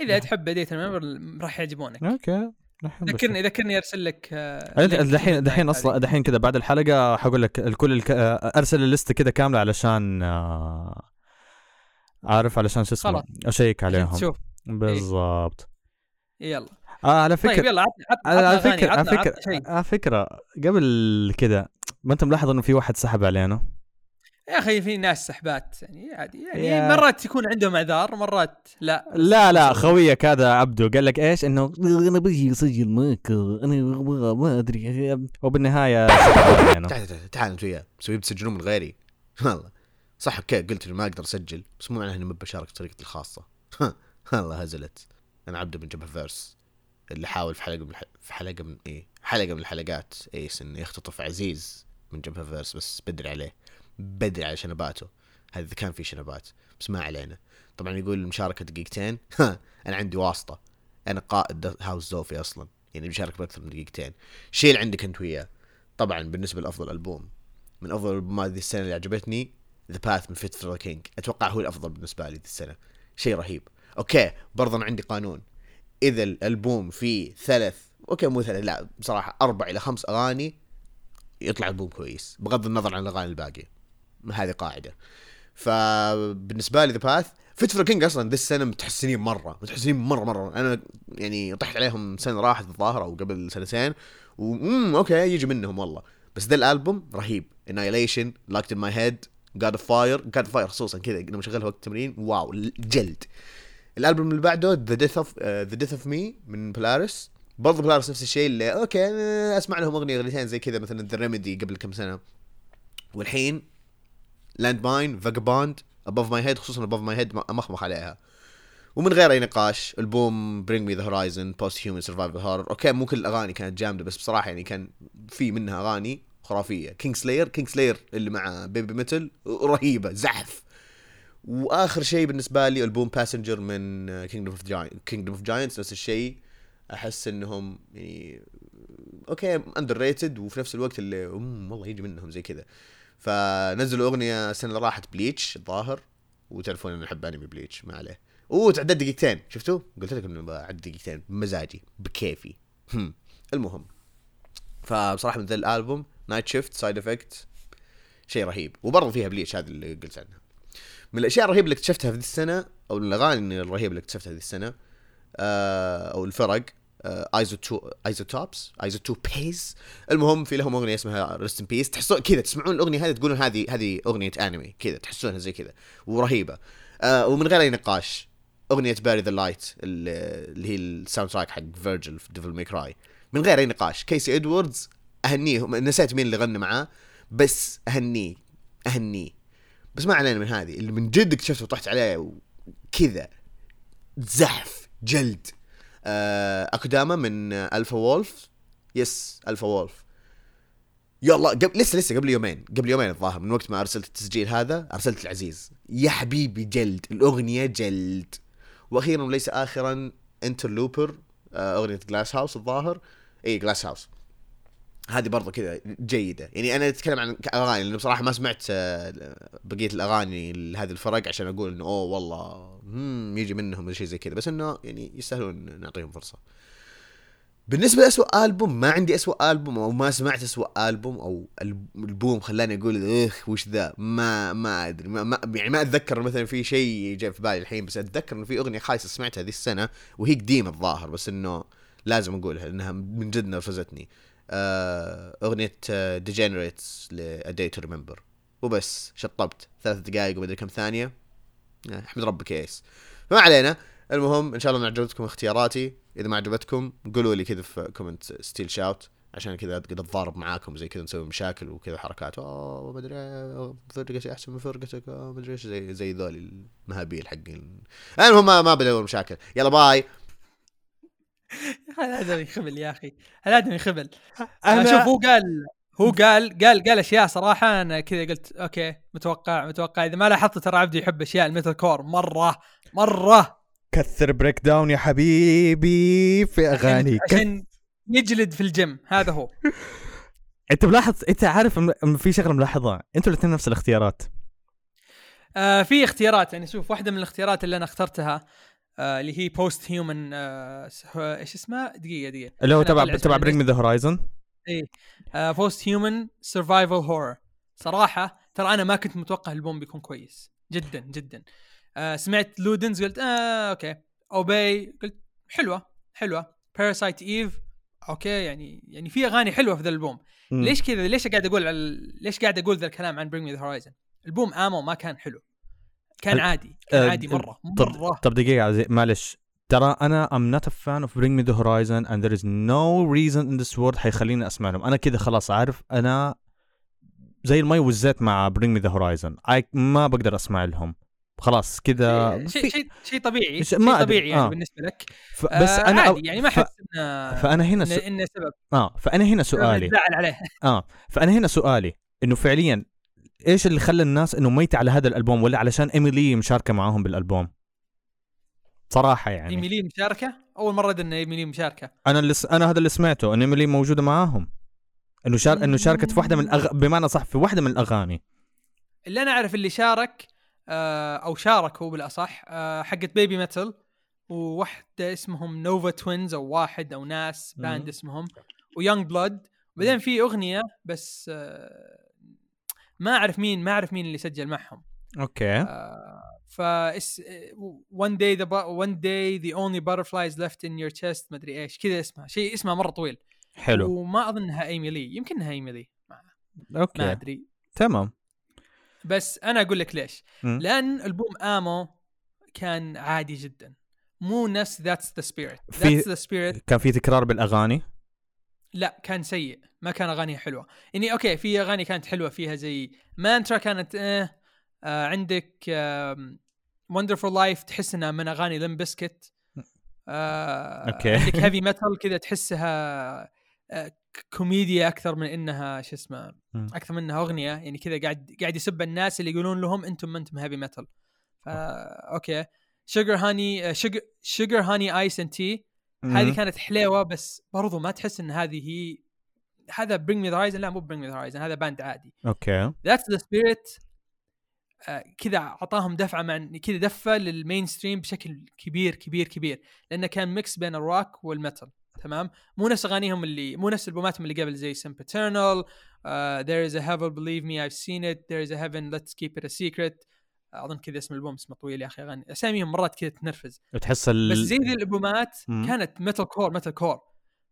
إذا تحب Day to Remember راح يعجبونك. okay الحين ذكرني ذكرني أرسل لك آه، لل band دحين أصلا. دحين كذا بعد الحلقة حقول لك الكل الك... أرسل الليسته كذا كاملة علشان آه، عارف علشان شو اسمه. أشيك عليهم. تشوف بالضبط. يلا. آه على طيب فكره يلا عطنا عطنا على فكره على فكره على فكرة قبل كذا ما أنت ملاحظ إنه في واحد سحب علينا؟ يا أخي في ناس سحبات يعني عادي يعني يا- مرات يكون عندهم اعذار مرات لا. لا لا خويك هذا عبده قال لك إيش؟ إنه أنا بجي اسجل معك أنا ما أدري. وبالنهاية علينا تعال تعال تعال أنت وياه. مسوي بتسجلون من غيري. والله. صح أوكي قلت اني ما أقدر أسجل بس مو معناه إني ما بشارك طريقتي الخاصة. والله هزلت. أنا عبده من جبهه فيرس اللي حاول في حلقة من. في حلقة من إيه حلقة من الحلقات ايس إنه يختطف عزيز من جبهه فيرس بس بدري عليه. بدري على شنباته. هذا إذا كان في شنبات بس ما علينا. طبعا يقول المشاركه دقيقتين. أنا عندي واسطة. أنا قائد هاوس زوفي أصلا. يعني بشارك بأكثر من دقيقتين. شيل عندك أنت وياه. طبعا بالنسبة لأفضل ألبوم. من أفضل الالبومات ذي السنة اللي عجبتني The Path من Fit for a King أتوقع هو الأفضل بالنسبة لي ذي السنة. شيء رهيب. okay برضه أنا عندي قانون. إذا الألبوم فيه ثلاث okay مو ثلاث لا بصراحة أربع إلى خمس أغاني يطلع ألبوم كويس بغض النظر عن الأغاني الباقية. هذه قاعدة. فبالنسبة لي The Path Fit for a King أصلا ذي السنة متحسنين مرة متحسنين مرة مرة. أنا يعني طحت عليهم سنة راحت الظاهر أو قبل سنتين وامم okay يجي منهم والله. بس ذا الألبوم رهيب. Annihilation Locked in My Head God of Fire God of Fire خصوصا كذا لما اشغلها وقت التمرين wow جلد. الألبوم اللي بعده The Death of The Death of Me من Polaris برضه Polaris نفس الشيء اللي okay أسمع لهم أغنية أغنيتين زي كذا مثلا The Remedy قبل كم سنة. والحين Landmine Vagabond Above My Head خصوصا Above My Head امخمخ عليها. ومن غير أي نقاش البوم Bring Me the Horizon Post Human Survival Horror okay مو كل الأغاني كانت جامدة بس بصراحة يعني كان في منها أغاني خرافية. Kingslayer Kingslayer اللي مع Babymetal رهيبة زحف. وآخر شيء بالنسبة لي البوم Passenger من Kingdom of Giant Kingdom of Giants نفس الشيء. أحس إنهم يعني okay underrated وفي نفس الوقت اللي أمم والله يجي منهم زي كذا. فنزلوا أغنية السنة اللي راحت Bleach الظاهر وتعرفون اني احب أنمي Bleach ما عليه. اوه تعدد دقيقتين شفتوا؟ قلت لكم إنه بعد دقيقتين بمزاجي بكيفي. هم. المهم. فبصراحة من ذا الألبوم Night Shift Side Effect شيء رهيب. وبرضه فيها Bleach هذا اللي قلت عنها. من الأشياء الرهيبة اللي اكتشفتها في السنة أو الأغاني الرهيبة اللي اكتشفتها ذي السنة آه أو الفرق ايزو تو ايزو توبس ايزو تو بيز المهم في لهم أغنية اسمها Rest in Peace تحسون كذا تسمعون الأغنية هذه تقولون هذه هذه أغنية انمي كذا تحسونها زي كذا. ورهيبة. آه ومن غير أي نقاش أغنية Bury the Light اللي هي ال soundtrack حق Vergil في Devil May Cry من غير أي نقاش. Casey Edwards أهنيه. نسيت مين اللي غنى معاه بس أهنيه. أهنيه. بس ما علينا من هذه. اللي من جد اكتشفت وطحت عليه كذا. زحف. جلد. آه Akudama من Alpha Wolf. yes Alpha Wolf. يلا قبل لسه لسه قبل يومين قبل يومين الظاهر من وقت ما أرسلت التسجيل هذا أرسلت العزيز. يا حبيبي جلد الأغنية جلد. وأخيرا وليس اخرا Interloper آه أغنية Glass House الظاهر. اي Glass House هذه برضه كذا جيدة. يعني أنا أتكلم عن اغاني لأنه بصراحة ما سمعت آه، بقية الأغاني لهذه الفرق عشان أقول إنه أوه والله مم يجي منهم شيء زي كذا. بس إنه يعني يستاهلون نعطيهم فرصة. بالنسبة لأسوأ ألبوم ما عندي أسوأ ألبوم أو ما سمعت أسوأ ألبوم أو البوم خلاني أقول إخ وش ذا؟ ما ما أدري. ما, ما يعني ما أتذكر مثلا في شيء جاء في بالي الحين بس أتذكر إنه في أغنية خايسة سمعتها هذه السنة وهي قديمة الظاهر بس إنه لازم أقولها لانها من جد نرفزتني. أغنية Degenerates ل A Day to Remember وبس شطبت ثلاث دقائق ومدري كم ثانية. آه، احمد ربك يا ايس فما علينا. المهم إن شاء الله ان عجبتكم اختياراتي. إذا ما عجبتكم قولوا لي كذا في comment Steel Shout عشان كذا أقدر أتضارب معاكم زي كذا نسوي مشاكل وكذا حركات. أوه ما أدري فرقتي أحسن من فرقتك. ما أدري إيش. زي زي ذولي المهابيل حقين. المهم ما بدور مشاكل يلا bye. الادمي خبل يا أخي الادمي خبل أنا شوف هو قال هو قال قال قال أشياء صراحة أنا كذا قلت okay متوقع متوقع. إذا ما لاحظت ترى عبدي يحب أشياء ال metalcore مرة مرة. كثر breakdown يا حبيبي في أغاني عشان يجلد في الجيم هذا هو. أنت ملاحظ أنت عارف في شغلة ملاحظها أنتوا الاثنين نفس الاختيارات. آه في اختيارات يعني شوف واحدة من الاختيارات اللي أنا اخترتها اللي هي Post Human آه إيش اسمها دقيقة دقيقة. اللي هو تبع تبع Bring Me The Horizon اي Post Human Survival Horror صراحة ترى أنا ما كنت متوقع البوم بيكون كويس. جدا جدا. آه سمعت Ludens قلت آه okay. Obey قلت حلوة حلوة. Parasite Eve okay يعني يعني في أغاني حلوة في ذا البوم. ليش كذا؟ ليش قاعد أقول على ليش قاعد أقول ذا الكلام عن Bring Me The Horizon البوم amo ما كان حلو. كان عادي كان عادي مرة مرة. طب دقيقة معلش. ترى أنا I'm not a fan of Bring Me The Horizon and there is no reason in this world حيخليني أسمع لهم. أنا كذا خلاص عارف؟ أنا زي المي والزيت مع Me The Horizon. I ما بقدر أسمع لهم. خلاص كذا شيء شيء شيء طبيعي شيء ما طبيعي يعني آه. بالنسبة لك. ف... بس آه أنا عادي يعني ما أحس إنه فأنا هنا سو... إنه سبب. آه فأنا هنا سؤالي. عليه. آه فأنا هنا سؤالي. إنه فعليا إيش اللي خلى الناس إنه ميت على هذا الألبوم؟ ولا علشان إيميلي مشاركة معاهم بالألبوم؟ صراحة يعني. إيميلي مشاركة؟ أول مرة إن إيميلي مشاركة. أنا اللي س... أنا هذا اللي سمعته إن إيميلي موجودة معاهم. إنه شار... إنه شاركت في واحدة من الأغ... بمعنى صح في واحدة من الأغاني. اللي أنا أعرف اللي شارك آه أو شاركوا بالأصح آه حقت Babymetal وواحده اسمهم Nova Twins أو واحد أو ناس band اسمهم و Yungblud وبعدين في أغنية بس آه ما أعرف مين ما أعرف مين اللي سجل معهم. okay. آه ف one day the one day the only butterflies left in your chest ما أدري إيش كذا اسمها شيء اسمها مرة طويل. حلو. وما اظنها إيمي لي يمكنها إيمي لي okay. ما أدري. تمام. بس أنا أقول لك ليش. م. لأن ألبوم amo كان عادي جدا. مو نفس That's the Spirit That's the Spirit كان في تكرار بالأغاني؟ لا كان سيء. ما كان أغانيها حلوة. يعني okay في أغاني كانت حلوة فيها زي مانترا كانت آه آه عندك Wonderful Life تحس إنها من أغاني Limp Bizkit آه okay. عندك Heavy Metal كذا تحسها آه كوميديا أكثر من إنها شو اسمه أكثر من إنها أغنية. يعني كذا قاعد قاعد يسب الناس اللي يقولون لهم أنتم ما أنتم heavy metal okay. Sugar Honey Sugar Honey Ice and Tea هذه كانت حليوة بس برضو ما تحس إن هذه هي هذا Bring Me The Horizon لا مو Bring Me The Horizon هذا band عادي. okay. That's the Spirit كذا أعطاهم دفعة مع كذا دفة لل mainstream بشكل كبير كبير كبير لأنه كان mix بين ال rock وال metal تمام؟ مو نفس أغانيهم اللي مو نفس ألبوماتهم اللي قبل زي Sempiternal there is a heaven believe me I've seen it. There is a heaven let's keep it a secret. أظن كذا اسم البوم اسمه طويل يا أخي أغاني. أساميهم مرات كذا تنرفز. تحس ال... بس زي ذي الألبومات. كانت metalcore metalcore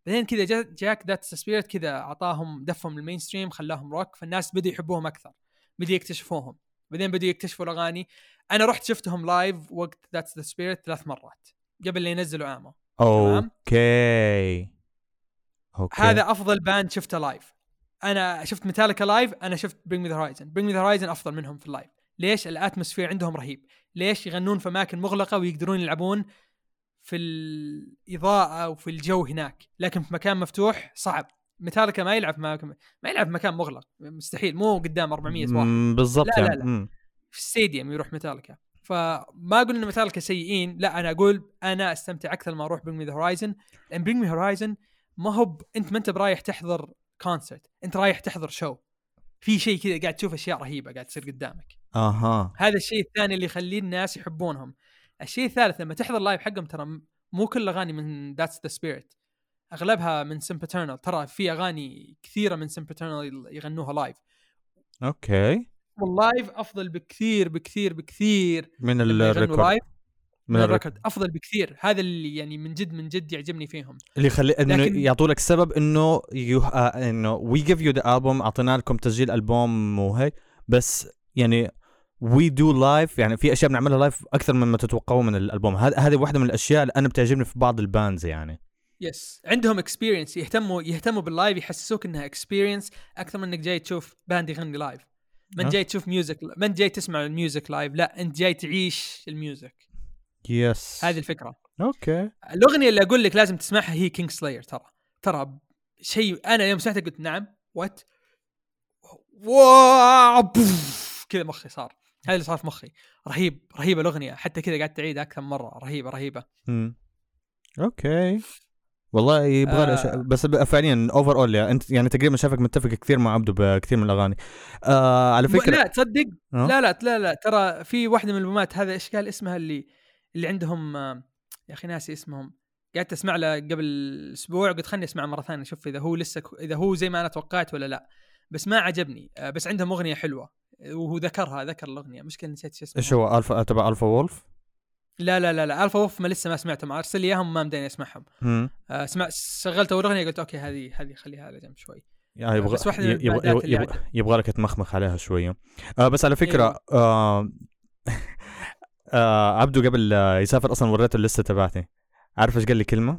بعدين كذا جا- جاك That's the Spirit كذا أعطاهم دفهم ال mainstream خلاهم روك فالناس بدوا يحبوهم أكثر بدوا يكتشفوهم. بعدين بدوا يكتشفوا الأغاني. أنا رحت شفتهم live وقت That's the Spirit ثلاث مرات قبل لا ينزلوا amo تمام. okay. okay. هذا أفضل band شفته live أنا شفت Metallica live أنا شفت Bring Me The Horizon Bring Me The Horizon أفضل منهم في ال live ليش ال atmosphere عندهم رهيب؟ ليش يغنون في أماكن مغلقة ويقدرون يلعبون في الإضاءة وفي الجو هناك؟ لكن في مكان مفتوح صعب. ميتاليكا ما يلعب في مكان ما يلعب في مكان مغلق. مستحيل. مو قدام 400 واحد. بالضبط لا، لا، يعني. لا. مم. في ال stadium يروح ميتاليكا. فما أقول إن ميتاليكا سيئين. لا أنا أقول أنا أستمتع أكثر ما أروح Bring Me The Horizon لأن Bring Me Horizon ما هو ب... أنت ما أنت برايح تحضر concert أنت رايح تحضر show في شيء كذا قاعد تشوف أشياء رهيبة قاعد تصير قدامك. أها. هذا الشيء الثاني اللي يخلي الناس يحبونهم. الشيء الثالث لما تحضر live حقهم ترى مو كل أغاني من That's the Spirit أغلبها من Sempiternal ترى في أغاني كثيرة من Sempiternal يغنوها لايف أوكي. وال live أفضل بكثير بكثير بكثير من ال record من من ال record أفضل بكثير. هذا اللي يعني من جد من جد يعجبني فيهم. اللي يخلي إنه لكن- يعطوا لك سبب إنه you... إنه we give you the album أعطينا لكم تسجيل ألبوم وهيك. بس يعني we do live يعني في أشياء بنعملها live أكثر مما تتوقعوا من الألبوم. هذه واحدة من الأشياء اللي أنا بتعجبني في بعض ال bands يعني. yes عندهم experience يهتموا يهتموا بال live يحسسوك إنها experience أكثر من إنك جاي تشوف band يغني live من أه. جاي تشوف music من جاي تسمع ال music live لا أنت جاي تعيش ال music yes هذه الفكرة. okay. الأغنية اللي أقول لك لازم تسمعها هي Kingslayer ترى. ترى شيء أنا يوم سمعتها قلت نعم. what wow! كذا مخي صار. هذا اللي صار في مخي. رهيب رهيبه الأغنية. حتى كذا قعدت اعيد أكثر مرة. رهيبة رهيبة. مم. okay. والله يبغى آه. أشياء- بس فعليا overall أنت يعني تقريبا شايفك متفق كثير مع عبده بكثير من الأغاني. آه على فكرة لا تصدق؟ آه. لا لا لا لا. ترى في واحدة من الألبومات هذا إيش قال اسمها اللي اللي عندهم آه، يا أخي ناسي اسمهم. قعدت أسمع له قبل أسبوع قلت خلني اسمع مرة ثانية أشوف إذا هو لسه إذا هو زي ما أنا توقعت ولا لا. بس ما عجبني. آه، بس عندهم أغنية حلوة. وهو ذكرها ذكر الأغنية مشكلة نسيت شو اسمها إيش هو ألفا تبع Alpha Wolf لا لا لا لا Alpha Wolf ما لسه ما سمعتهم أرسل لي إياهم ما مداني أسمعهم. آه، سمع شغلت أول أغنية قلت okay هذه هذه خليها على جنب شوي يعني يبغى بس يبغى اللي يبغى, يبغى لك تمخمخ عليها شوية آه بس على فكرة أيوة. آه آه عبده قبل آه، يسافر أصلا وريته ال list تبعتي عارف إيش قال لي كلمة؟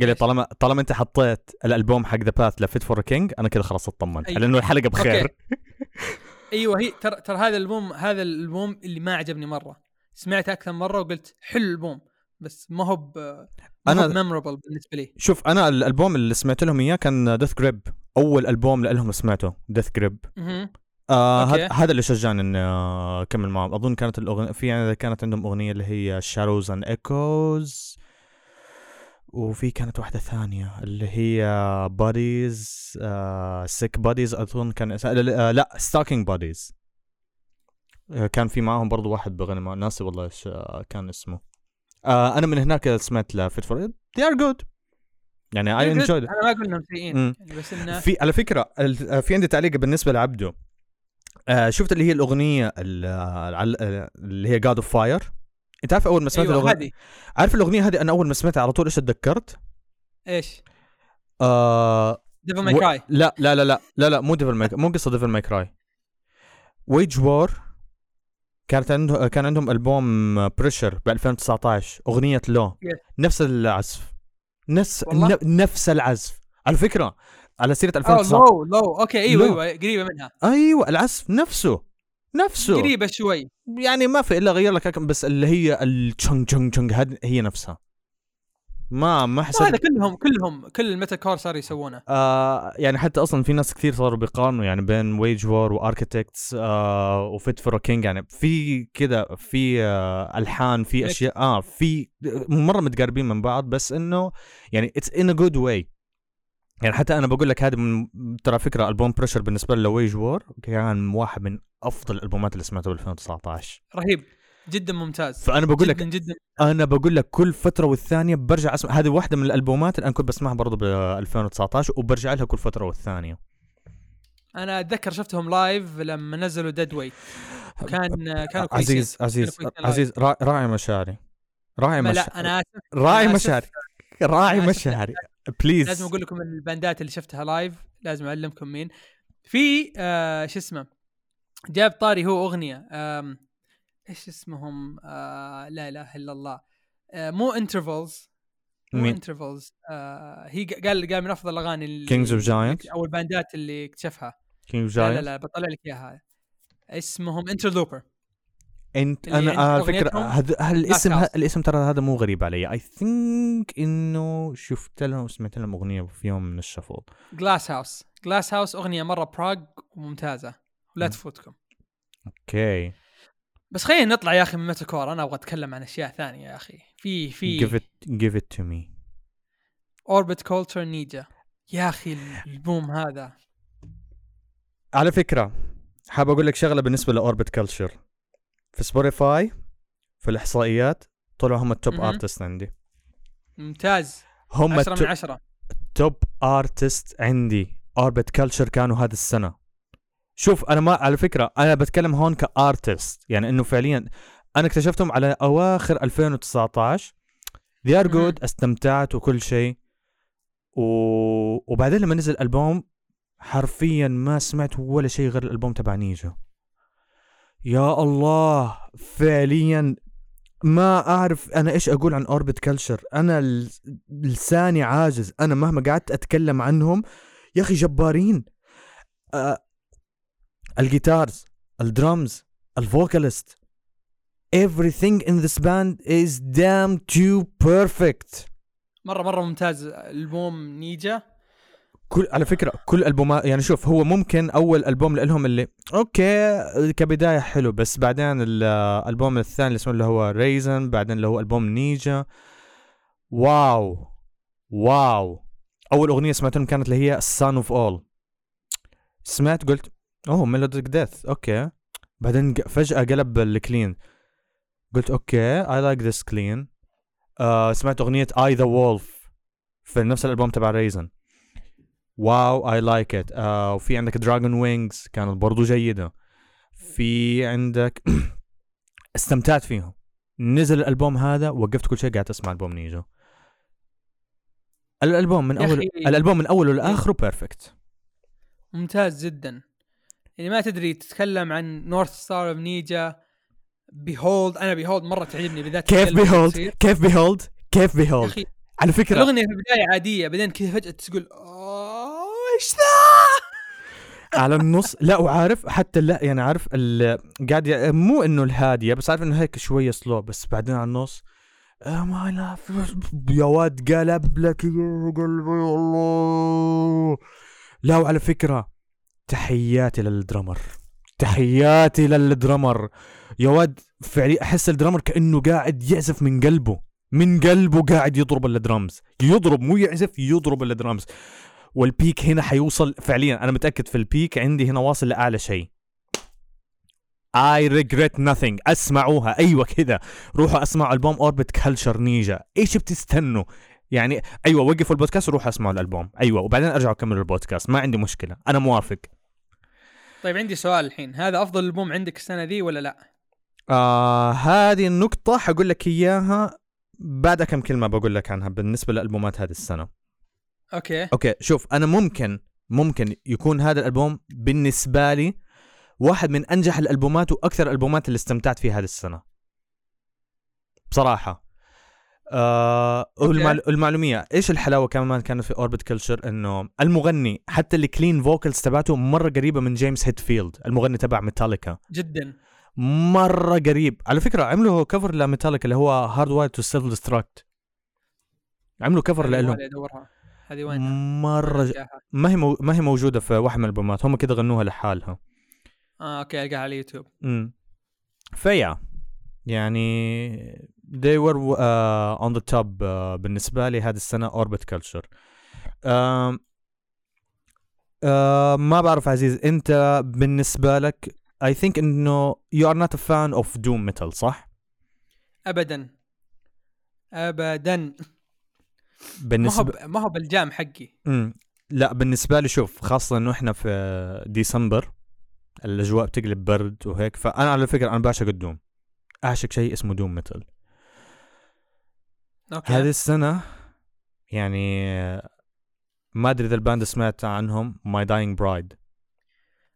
قال لي؟ طالما طالما أنت حطيت الألبوم حق The Path ل Fit for a King أنا كذا خلاص اطمنت. لأنه الحلقة بخير. أيوه هي ترى ترى هذا الألبوم هذا الألبوم اللي ما عجبني مرة. سمعته أكثر مرة وقلت حلو الألبوم بس ما هو هو memorable بالنسبة لي. شوف أنا الألبوم اللي سمعت لهم إياه كان Deathgrip أول ألبوم لهم سمعته Deathgrip. آه. هذا هذا اللي شجعني إني آه، أكمل معهم أظن كانت الأغنية في يعني كانت عندهم أغنية اللي هي Shadows & Echoes وفي كانت واحدة ثانية اللي هي Bodies Sick Bodies أظن كان اسمها لا, لا Stacking Bodies كان في معاهم برضو واحد بغني ناسي والله إيش آه، كان اسمه. آه أنا من هناك سمعت ل Fit for they are good. يعني enjoyed it. أنا ما أقول إنهم سيئين. يعني بس إنه في على فكرة آه، في عندي تعليق بالنسبة لعبده. آه شفت اللي هي الأغنية آه، آه، اللي هي God of Fire انت عارف أول ما سمعت أيوه الاغنيه هذه. عارف الأغنية هذه؟ أنا أول ما سمعتها على طول إيش تذكرت؟ إيش؟ آه Devil May Cry لا لا لا لا لا لا مو Devil May مو قصة Devil May Cry Wage War كانت عنده كان عندهم ألبوم Pressure ب 2019 أغنية Low. نفس العزف. نفس والله؟ نفس العزف. على فكرة على سيرة آه 2019 لو لو أوكي أيوه. أيوه قريبة منها. أيوه العزف نفسه. نفسه. قريبة شوي. يعني ما في إلا غير لك بس اللي هي التشونج تشونج تشونج هذه هي نفسها. ما ما هذا حسيت كلهم كلهم كل ال metalcore صاروا يسوونه. آه يعني حتى أصلا في ناس كثير صاروا بيقارنوا يعني بين Wage War و Architects آه و Fit for a King يعني في كذا في آه ألحان في. أشياء آه في مرة متقاربين من بعض بس إنه يعني it's in a good way يعني حتى أنا بقول لك هذا من ترى فكرة album Pressure بالنسبة لي Wage War كان واحد من أفضل الألبومات اللي سمعتها ب 2019 رهيب. جدا ممتاز. فأنا بقول لك جدا جدا. أنا بقول لك كل فترة والثانية برجع أسمع هذه واحدة من الألبومات اللي أنا كنت بسمعها برضه ب 2019 وبرجع لها كل فترة والثانية. أنا أتذكر شفتهم live لما نزلوا Deadweight كان كانوا كويسين. عزيز عزيز عزيز را- راعي مشاعري راعي مشاعري لا أنا آسف راعي. مشاعري راعي. مشاعري please لازم أقول لكم ال bandات اللي شفتها live لازم أعلمكم مين. في آه شو اسمه؟ جاب طاري هو أغنية آم إيش اسمهم؟ آه لا إله إلا الله. آه مو انترفلز مو؟ انترفلز آه هي قال قال من أفضل الأغاني Kings of Giants؟ أو الباندات اللي اكتشفها. كينج لا لا جاينت لا بطلع لك إياها. اسمهم انترلوبر انت أنا على فكرة هذا هالاسم. ه- الاسم ترى هذا مو غريب علي. اي ثينك إنه شفت لهم وسمعت لهم أغنية في يوم من الشفل Glass House Glass House أغنية مرة براغ وممتازة. ولا. تفوتكم. okay. بس خلينا نطلع يا أخي من metalcore أنا أبغى أتكلم عن أشياء ثانية يا أخي. في give في it give it to me. Orbit Culture Nija يا أخي البوم هذا. على فكرة حاب أقول لك شغلة بالنسبة ل Orbit Culture في Spotify في الإحصائيات طلعوا هم ال top. artist عندي. ممتاز. هم 10 من ال top 10 top artist عندي Orbit Culture كانوا هذه السنة. شوف أنا ما على فكرة أنا بتكلم هون ك artist يعني إنه فعليا أنا اكتشفتهم على أواخر 2019 they are مهم. good استمتعت وكل شيء. و... وبعدين لما نزل ألبوم حرفيا ما سمعت ولا شيء غير الألبوم تبع Nija. يا الله فعليا ما أعرف أنا إيش أقول عن Orbit Culture أنا لساني عاجز. أنا مهما قعدت أتكلم عنهم يا أخي جبارين. آه ال guitars ال drums ال vocalist everything in this band is damn too perfect. مرة مرة ممتاز. ألبوم Nija. كل على فكرة كل البومات يعني شوف هو ممكن أول ألبوم لهم اللي okay كبداية حلو بس بعدين الألبوم الثاني اللي اسمه اللي هو Rasen بعدين اللي هو ألبوم Nija wow wow. أول أغنية سمعتهم كانت اللي هي Sun of All سمعت؟ قلت أوه melodic death okay. بعدين فجأة قلب ال clean قلت okay I like this clean سمعت أغنية I, the Wolf في نفس الألبوم تبع Rasen wow I like it وفي عندك Dragon Wings كانت برضو جيدة. في عندك استمتعت فيهم. نزل الألبوم هذا وقفت كل شيء قاعد أسمع ألبوم Nija. الألبوم من أول الألبوم من اوله لاخره perfect ممتاز جدا. يعني ما تدري تتكلم عن North Star of Nija Behold أنا Behold مرة تعجبني بالذات كيف بيهولد. كيف بيهولد كيف بيهولد على فكرة. الاغنيه في البداية عادية بعدين كذا فجأة تقول "آه، إيش ذا على النص. لا وعارف حتى لا يعني عارف قاعد مو إنه الهادية بس عارف إنه هيك شوية سلو بس بعدين على النص. "Oh my love", يا واد قلب لك قلبي الله. لا وعلى فكرة تحياتي للدرمر تحياتي للدرمر يا واد فعليا أحس ال drummer كأنه قاعد يعزف من قلبه. من قلبه قاعد يضرب الدرمز يضرب مو يعزف يضرب ال drums وال peak هنا حيوصل فعليا. أنا متأكد في ال peak عندي هنا واصل لأعلى شيء. I regret nothing. أسمعوها. أيوه كذا روحوا أسمعوا ألبوم Orbit Culture Nija إيش بتستنوا؟ يعني أيوه وقفوا البودكاست وروحوا أسمعوا الألبوم. أيوه وبعدين ارجعوا كملوا البودكاست. ما عندي مشكلة. أنا موافق. طيب عندي سؤال الحين. هذا أفضل ألبوم عندك السنة ذي ولا لا؟ آه هذه النقطة حقول لك إياها. بعد كم كلمة بقول لك عنها بالنسبة للألبومات هذه السنة؟ okay. okay شوف أنا ممكن ممكن يكون هذا الألبوم بالنسبة لي واحد من أنجح الألبومات وأكثر الألبومات اللي استمتعت فيها هذه السنة. بصراحة. آه والمعل... المعلومية إيش الحلاوة كمان كانت في Orbit Culture إنه المغني حتى ال clean vocals تبعته مرة قريبة من James Hetfield المغني تبع ميتاليكا جدا. مرة قريب. على فكرة عملوا cover ل Metallica اللي هو Hardwired to Self-Destruct عملوا cover هذه لهم هذه وين؟ مرة ج... ما هي مو... ما هي موجودة في واحد من الألبومات. هم كده غنوها لحالها. آه okay ألقاها على اليوتيوب. امم فيا يعني they were uh, on the top uh, بالنسبة لي هذه السنة Orbit Culture uh, uh, ما بعرف عزيز أنت بالنسبة لك I think إنه you are not a fan of doom metal صح؟ ابدا. ابدا. ما هو بالنسبة ما هو بال jam حقي. مم. لا بالنسبة لي شوف خاصة إنه إحنا في ديسمبر الأجواء بتقلب برد وهيك فأنا على فكرة أنا بعشق ال doom. أعشق شيء اسمه doom metal. okay. هذه السنة يعني ما أدري إذا ال band سمعت عنهم My Dying Bride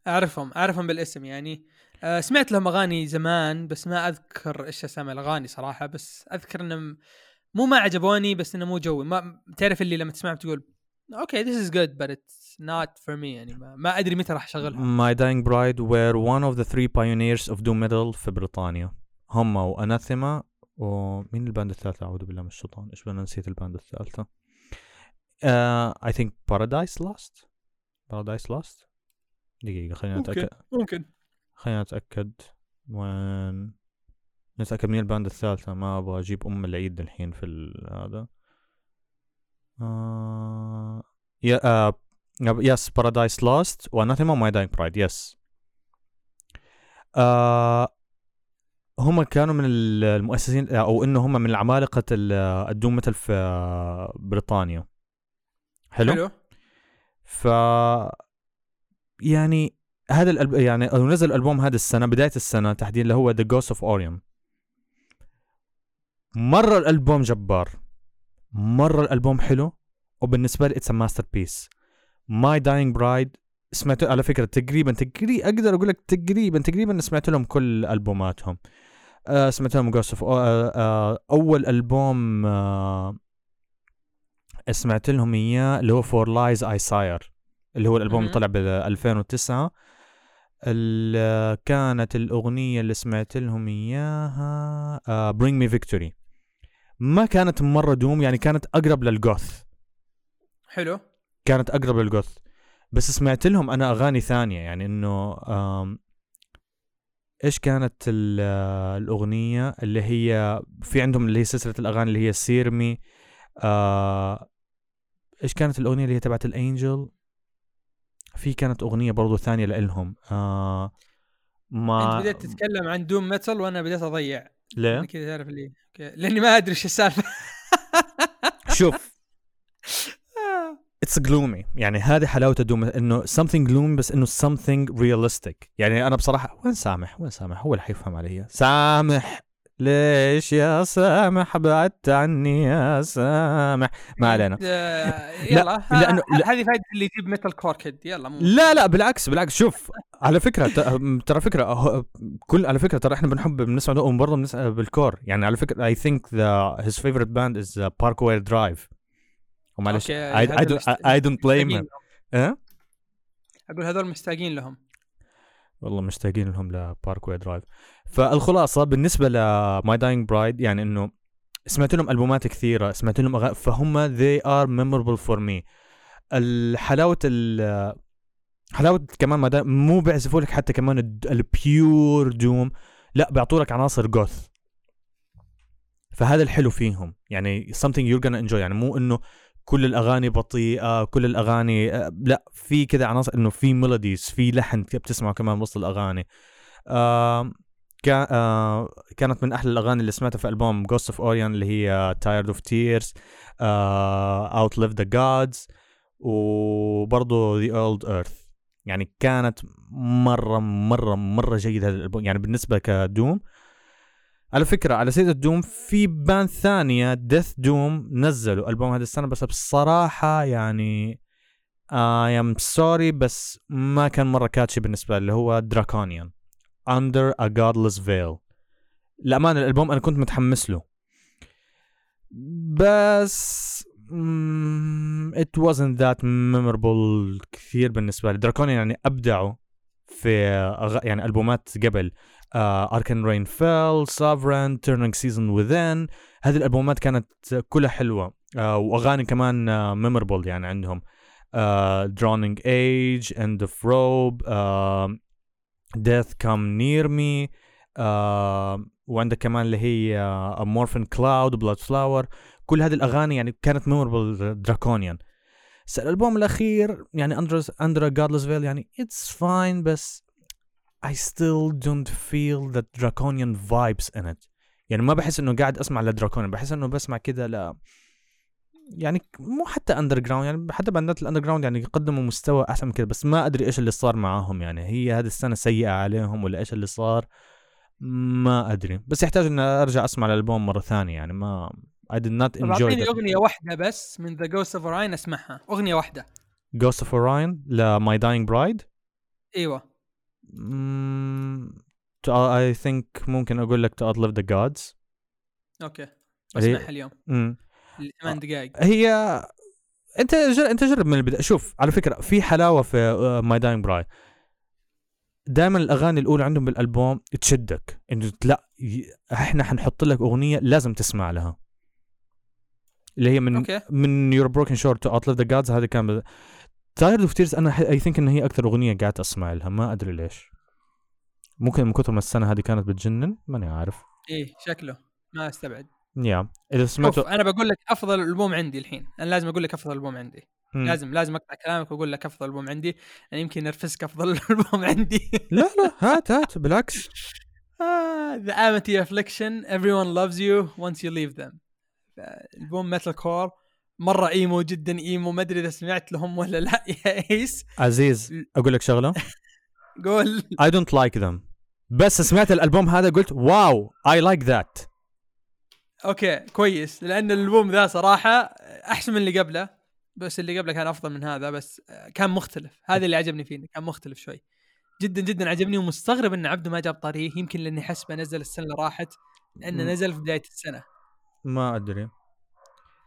أعرفهم أعرفهم بالاسم يعني. آه سمعت لهم أغاني زمان بس ما أذكر إيش أسامي الأغاني صراحة بس أذكر إنهم مو ما عجبوني بس إنه مو جوي. ما تعرف اللي لما تسمعهم تقول okay this is good بس it's not for me يعني ما, ما أدري متى راح أشغلها. My Dying Bride were one of the three pioneers of doom metal في بريطانيا. هم و Anathema ومين ال band الثالثة؟ أعوذ بالله من الشيطان. إيش أنا نسيت ال band الثالثة؟ uh, I think Paradise Lost. Paradise Lost. دقيقة خلينا ممكن نتأكد ممكن. خلينا نتأكد وين نتأكد مين ال band الثالثة ما أبغى أجيب أم العيد الحين في هذا؟ آه... يا آه... yes Paradise Lost و Anathema My Dying Bride yes. هم كانوا من ال- المؤسسين أو إنه هم من عمالقه ال- ال doom metal في آه، بريطانيا. حلو, حلو. ف يعني هذا الألب... يعني نزل الالبوم هذا السنة بداية السنة تحديدا اللي هو The Ghost of Orion مرة الألبوم جبار. مرة الألبوم حلو. وبالنسبة لي it's masterpiece My Dying Bride سمعت على فكرة تقريبا تقريبا أقدر أقول لك تقريبا تقريبا سمعت لهم كل ألبوماتهم. آه سمعت لهم Ghost of أول ألبوم آه سمعت لهم إياه اللي هو For Lies I Sire اللي هو الألبوم اللي. طلع ب 2009 ال- كانت الأغنية اللي سمعت لهم إياها آه Bring Me Victory ما كانت مرة doom يعني كانت أقرب لل goth حلو. كانت أقرب لل goth بس سمعت لهم أنا أغاني ثانية يعني إنه إيش كانت آه، الأغنية اللي هي في عندهم اللي هي سلسلة الأغاني اللي هي Sear Me آه إيش كانت الأغنية اللي هي تبعت ال angel؟ في كانت أغنية برضو ثانية لإلهم آه ما أنت بديت تتكلم عن doom metal وأنا بديت أضيع. ليه؟ كذا تعرف لي okay. لأني ما أدري إيش السالفة. شوف. it's gloomy. يعني هذه حلاوة ال doom إنه something gloomy بس إنه something realistic. يعني أنا بصراحة وين سامح؟ وين سامح؟ هو اللي حيفهم علي سامح. ليش يا سامح؟ بعدت عني يا سامح. ما علينا. آه، يلا لا. هذه فائده اللي يجيب metalcore kid يلا مو لا لا بالعكس بالعكس. شوف على فكرة ترى فكرة هو- كل على فكرة ترى إحنا بنحب بنسمع ده وبرضه بنسمع بال core. يعني على فكرة I think that his favorite band is Parkway Drive ومعلش I don't blame لهم. أقول هذول مشتاقين لهم. والله مشتاقين لهم ل Parkway Drive فالخلاصة بالنسبة ل My Dying Bride يعني إنه سمعت لهم ألبومات كثيرة سمعت لهم أغاني فهم they are memorable for me. الحلاوة ال حلاوة كمان ما دا- مو بيعزفوا لك حتى كمان ال pure doom لا بيعطوا لك عناصر goth فهذا الحلو فيهم. يعني something you're gonna enjoy. يعني مو إنه كل الأغاني بطيئة كل الأغاني لا في كذا عناصر إنه في melodies في لحن بتسمعه كمان وسط الأغاني. آه كان آه كانت من أحلى الأغاني اللي سمعتها في ألبوم Ghost of Orion اللي هي Tired of Tears آه Outlive the Gods وبرضه The Old Earth. يعني كانت مرة مرة جيدة هذا الألبوم. يعني بالنسبة ك doom على فكرة على سيرة ال doom في band ثانية death doom نزلوا ألبوم هذه السنة بس بصراحة يعني I am sorry بس ما كان مرة catchy بالنسبة لي اللي هو Draconian Under a Godless Veil. لأمانة الألبوم أنا كنت متحمس له. بس mm, it wasn't that memorable كثير بالنسبة لي. Draconian يعني أبدعوا في. يعني ألبومات قبل. uh, Arcane Rain Fell, Sovran, Turning Season Within. هذه الألبومات كانت كلها حلوة. uh, وأغاني كمان uh, memorable يعني عندهم. uh, Drowning Age, and Death Come Near Me وعندك كمان اللي هي uh, Morphine Cloud, Bloodflower. كل هذه الأغاني يعني كانت memorable Draconian الألبوم الأخير يعني Under Under a Godless Veil يعني it's fine بس I still don't feel the draconian vibes in it. يعني ما بحس إنه قاعد أسمع ل Draconian بحس إنه بسمع كده ل يعني مو حتى underground يعني حتى باندات ال underground يعني قدموا مستوى أحسن من كذا بس ما أدري إيش اللي صار معاهم يعني. هي هذه السنة سيئة عليهم ولا إيش اللي صار؟ ما أدري. بس يحتاج إني أرجع أسمع الألبوم مرة ثانية يعني ما I did not enjoy أعطيني أغنية واحدة بس من The Ghost of Orion أسمعها. أغنية واحدة. Ghost of Orion ل My Dying Bride إيوه. I think ممكن أقول لك To Outlive the Gods. Okay. بسمعها اليوم. مم. ثمان دقائق. هي أنت جر... أنت جرب من البداية. شوف على فكرة في حلاوة في My Dying Bride دائما الأغاني الأولى عندهم بالألبوم تشدك. إنه لا. إحنا حنحط لك أغنية لازم تسمع لها. اللي هي من okay. من Your Broken Shore, To Outlive the Gods هذه كان Tired of Tears أنا I think إن هي أكثر أغنية قاعد أسمع لها. ما أدري ليش. ممكن من كثر ما السنة هذه كانت بتجنن ماني عارف. إيه شكله. ما أستبعد. Yeah. إذا سمعته أنا بقول لك أفضل ألبوم عندي الحين. أنا لازم أقول لك أفضل ألبوم عندي. مم. لازم لازم أقطع كلامك وأقول لك أفضل ألبوم عندي. يعني يمكن نرفزك أفضل ألبوم عندي. لا لا هات هات بالعكس. آه، The Amity Affliction Everyone loves you once you leave them. ألبوم metalcore مرة emo جدا emo ما أدري إذا سمعت لهم ولا لا. يا إيس. عزيز أقول لك شغلة؟ قول. I don't like them. بس سمعت الألبوم هذا قلت wow I like that. Okay كويس. لأن الألبوم ذا صراحة أحسن من اللي قبله بس اللي قبله كان أفضل من هذا بس كان مختلف. هذا اللي عجبني فيه كان مختلف شوي. جدا جدا عجبني ومستغرب إن عبده ما جاب طاريه يمكن لأني حسبه نزل السنة اللي راحت لأنه مم. نزل في بداية السنة. ما أدري.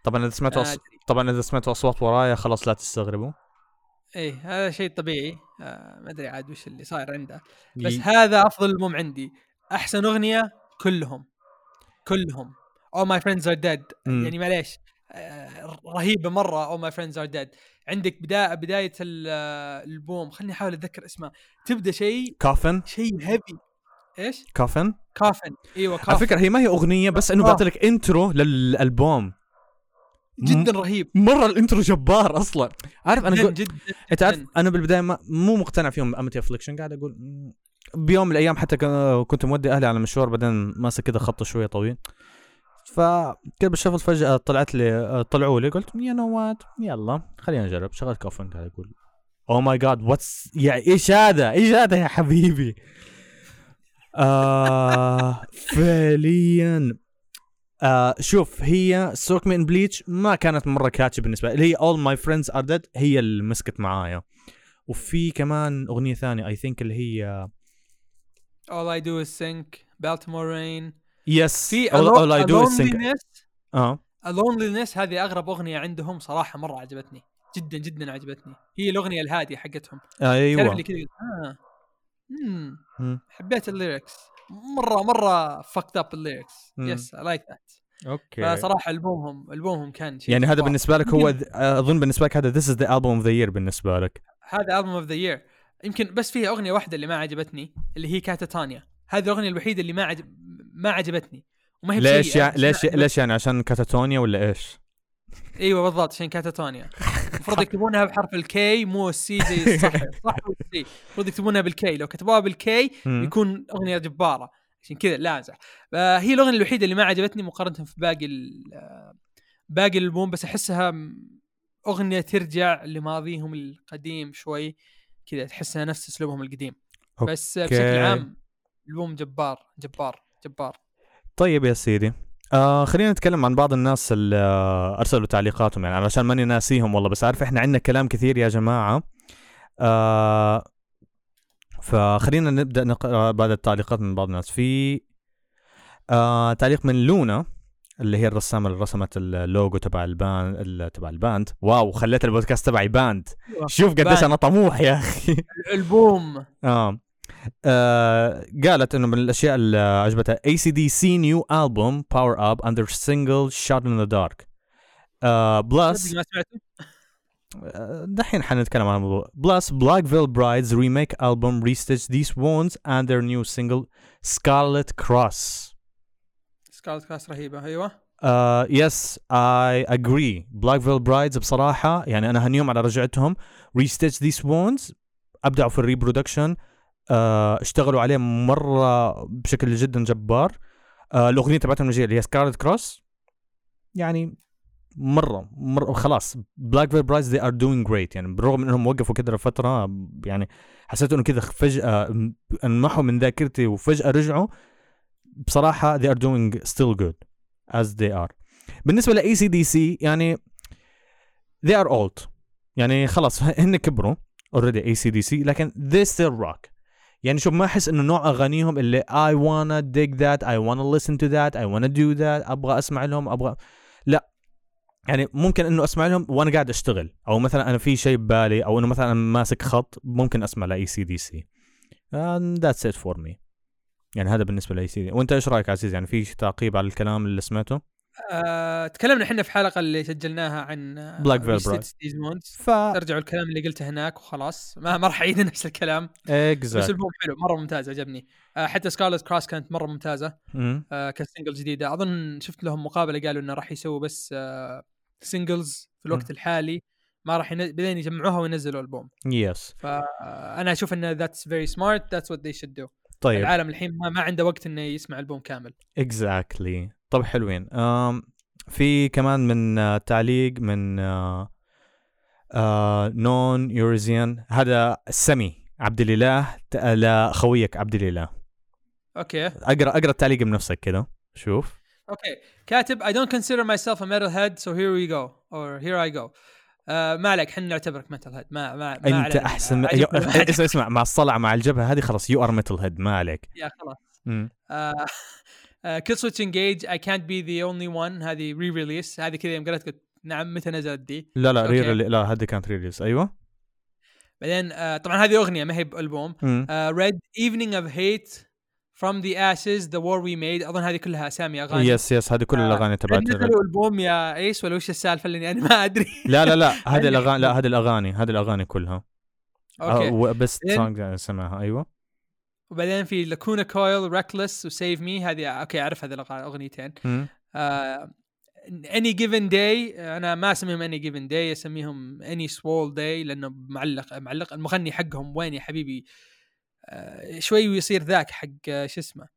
طبعا إذا سمعتوا ما أص... طبعا إذا سمعتوا أصوات ورايا خلاص لا تستغربوا. إيه هذا شيء طبيعي. آه ما أدري عاد وش اللي صاير عنده. بس ي- هذا أفضل ألبوم عندي. أحسن أغنية كلهم. كلهم. All My Friends Are Dead. يعني معليش. آه، رهيبة مرة. All My Friends Are Dead عندك بداية بدايه آه، البوم. خليني أحاول أتذكر اسمها تبدأ شيء Coffin شيء heavy إيش؟ Coffin Coffin إيوه على Coffin فكرة هي ما هي أغنية بس إنه آه. بعطي لك intro للألبوم. جدا رهيب. مرة ال intro جبار أصلا. عارف أنا جدا أنت عارف. أنا بالبداية ما... مو مقتنع فيهم Amity Affliction. قاعد أقول. بيوم من الأيام حتى كنت مودي أهلي على مشوار بعدين ماسك كذا خط شوية طويل. فكذا بال shuffle فجأة طلعت لي طلعوا لي قلت يا نو وات يلا خلينا نجرب. شغلت Coffin قاعد أقول oh my God what's يعني إيش هذا؟ إيش هذا يا حبيبي؟ آه فعليا. آه شوف هي Soak Me in Bleach ما كانت مرة catchy بالنسبة لي. هي All My Friends Are Dead هي اللي مسكت معايا. وفي كمان أغنية ثانية I think اللي هي All I Do Is Sink, Baltimore Rain. Yes في Loneliness آه Loneliness هذه أغرب أغنية عندهم صراحة مرة عجبتني. جدا جدا عجبتني. هي الأغنية الهادية حقتهم. تعرف أيوه اللي كذا؟ مم. حبيت ال lyrics. مرة مرة fucked up ال lyrics. Yes I like that okay. فصراحة ألبومهم ألبومهم كان شيء يعني هذا جبار. بالنسبة لك هو أظن بالنسبة لك هذا this is the album of the year بالنسبة لك. هذا album of the year يمكن بس فيها أغنية واحدة اللي ما عجبتني اللي هي Katatonia. هذه الأغنية الوحيدة اللي ما عجب ما عجبتني. وما هي ليش يعني ليش ليش يعني؟ عشان Katatonia ولا إيش؟ إيوه بالضبط عشان Katatonia. المفروض يكتبونها بحرف ال K مو ال C زي الصح صح وال C المفروض يكتبونها بال K لو كتبوها بال K. يكون أغنية جبارة. عشان كذا لا امزح آه، هي الأغنية الوحيدة اللي ما عجبتني مقارنة في باقي آه، باقي الألبوم بس أحسها أغنية ترجع لماضيهم القديم شوي. كذا تحسها نفس أسلوبهم القديم. بس بشكل. عام الالبوم جبار جبار. جبار. طيب يا سيدي آه خلينا نتكلم عن بعض الناس اللي آه أرسلوا تعليقاتهم يعني علشان ماني ناسيهم والله بس عارف إحنا عندنا كلام كثير يا جماعة. آه فخلينا نبدأ نقرأ بعض التعليقات من بعض الناس. في آه تعليق من لونا اللي هي الرسامة اللي رسمت اللوجو تبع ال band ال- تبع ال band. Wow خليت البودكاست تبعي band. شوف قديش. أنا طموح يا أخي. الألبوم. آه. آه قالت إنه من الأشياء اللي عجبتها. AC/DC new album Power Up and their single Shot in the Dark. آه Plus ما سمعته؟ آه، دحين حنتكلم عن الموضوع. Plus Black Veil Brides remake album Re-Stitch These Wounds and their new single Scarlet Cross. Scarlet Cross رهيبة. أيوه. Yes I agree Black Veil Brides بصراحة يعني أنا أهنيهم على رجعتهم. Re-Stitch These Wounds أبدعوا في ال reproduction آه اشتغلوا عليه مرة بشكل جدا جبار. آه الأغنية تبعتهم اللي هي Scarlet Cross يعني مرة مرة خلاص Black Veil Brides they are doing great. يعني بالرغم من إنهم وقفوا كده فتره يعني حسيت إنه كده فجأة انمحوا من ذاكرتي وفجأة رجعوا. بصراحة they are doing still good as they are. بالنسبة لاي سي دي سي يعني they are old. يعني خلاص هن كبروا already اي سي دي سي لكن they still rock. يعني شوف ما أحس إنه نوع أغانيهم اللي I wanna dig that I wanna listen to that I wanna do that أبغى أسمع لهم أبغى لا. يعني ممكن إنه أسمع لهم وأنا قاعد أشتغل. أو مثلا أنا في شيء ببالي أو إنه مثلا ماسك خط ممكن أسمع ل AC/DC that's it for me يعني هذا بالنسبة لاي سي دي وأنت إيش رأيك عزيز يعني في تعقيب على الكلام اللي سمعته؟ آه، تكلمنا إحنا في حلقة اللي سجلناها عن Veil Bride. Bride ف ارجعوا الكلام اللي قلته هناك وخلاص. ما ما راح اعيد نفس الكلام. بس exactly البوم حلو مرة ممتاز عجبني. آه، حتى Scarlet Cross كانت مرة ممتازة. آه، ك single جديدة. أظن شفت لهم مقابلة قالوا إنه راح يسووا بس آه، singles في الوقت مم. الحالي. ما راح ينزل بعدين يجمعوها وينزلوا البوم yes فانا أشوف إنه that's very smart that's what they should do طيب. العالم الحين ما, ما عنده وقت إنه يسمع ألبوم كامل. Exactly طب حلوين. في كمان من آه، تعليق من آه، آه، نون يورزيان هذا سمي عبد الإله لخويك عبد الإله. Okay. أقرأ أقرأ التعليق بنفسك كذا شوف. Okay. كاتب I don't consider myself a metalhead so here we go. Or here I go. ما عليك إحنا نعتبرك metal head ما ما, ما أنت. أحسن يو-. اسمع اسمع مع الصلعه مع الجبهة هذه خلاص you are metalhead ما عليك. يا خلاص. Killswitch Engage I can't be the only one. هذه re release هذه كذا يوم قرأت قلت نعم متى نزلت دي؟ لا لا okay. Rare لا هذه كانت release أيوه. بعدين آه طبعا هذه أغنية ما هي بألبوم. آه Red Evening of Hate From the Ashes The War We Made. أظن هذه كلها اسامي أغاني. يس يس هذه كل آه، الأغاني تبعت هل نزلوا ألبوم يا ايس ولا وش السالفة اللي أنا ما أدري. لا لا لا هذه الاغاني لا. هذه الأغاني هذه الأغاني كلها. أوكي. بس سونج سمعها. أيوه. وبعدين في لاكونا كويل ريكلس وسيف مي هذه أوكي أعرف هذه الاغنيتين. اني جيفن داي أنا ما أسميهم اني جيفن داي أسميهم اني سوول داي لأنه معلق معلق المغني حقهم وين يا حبيبي آه، شوي ويصير ذاك حق آه، شو اسمه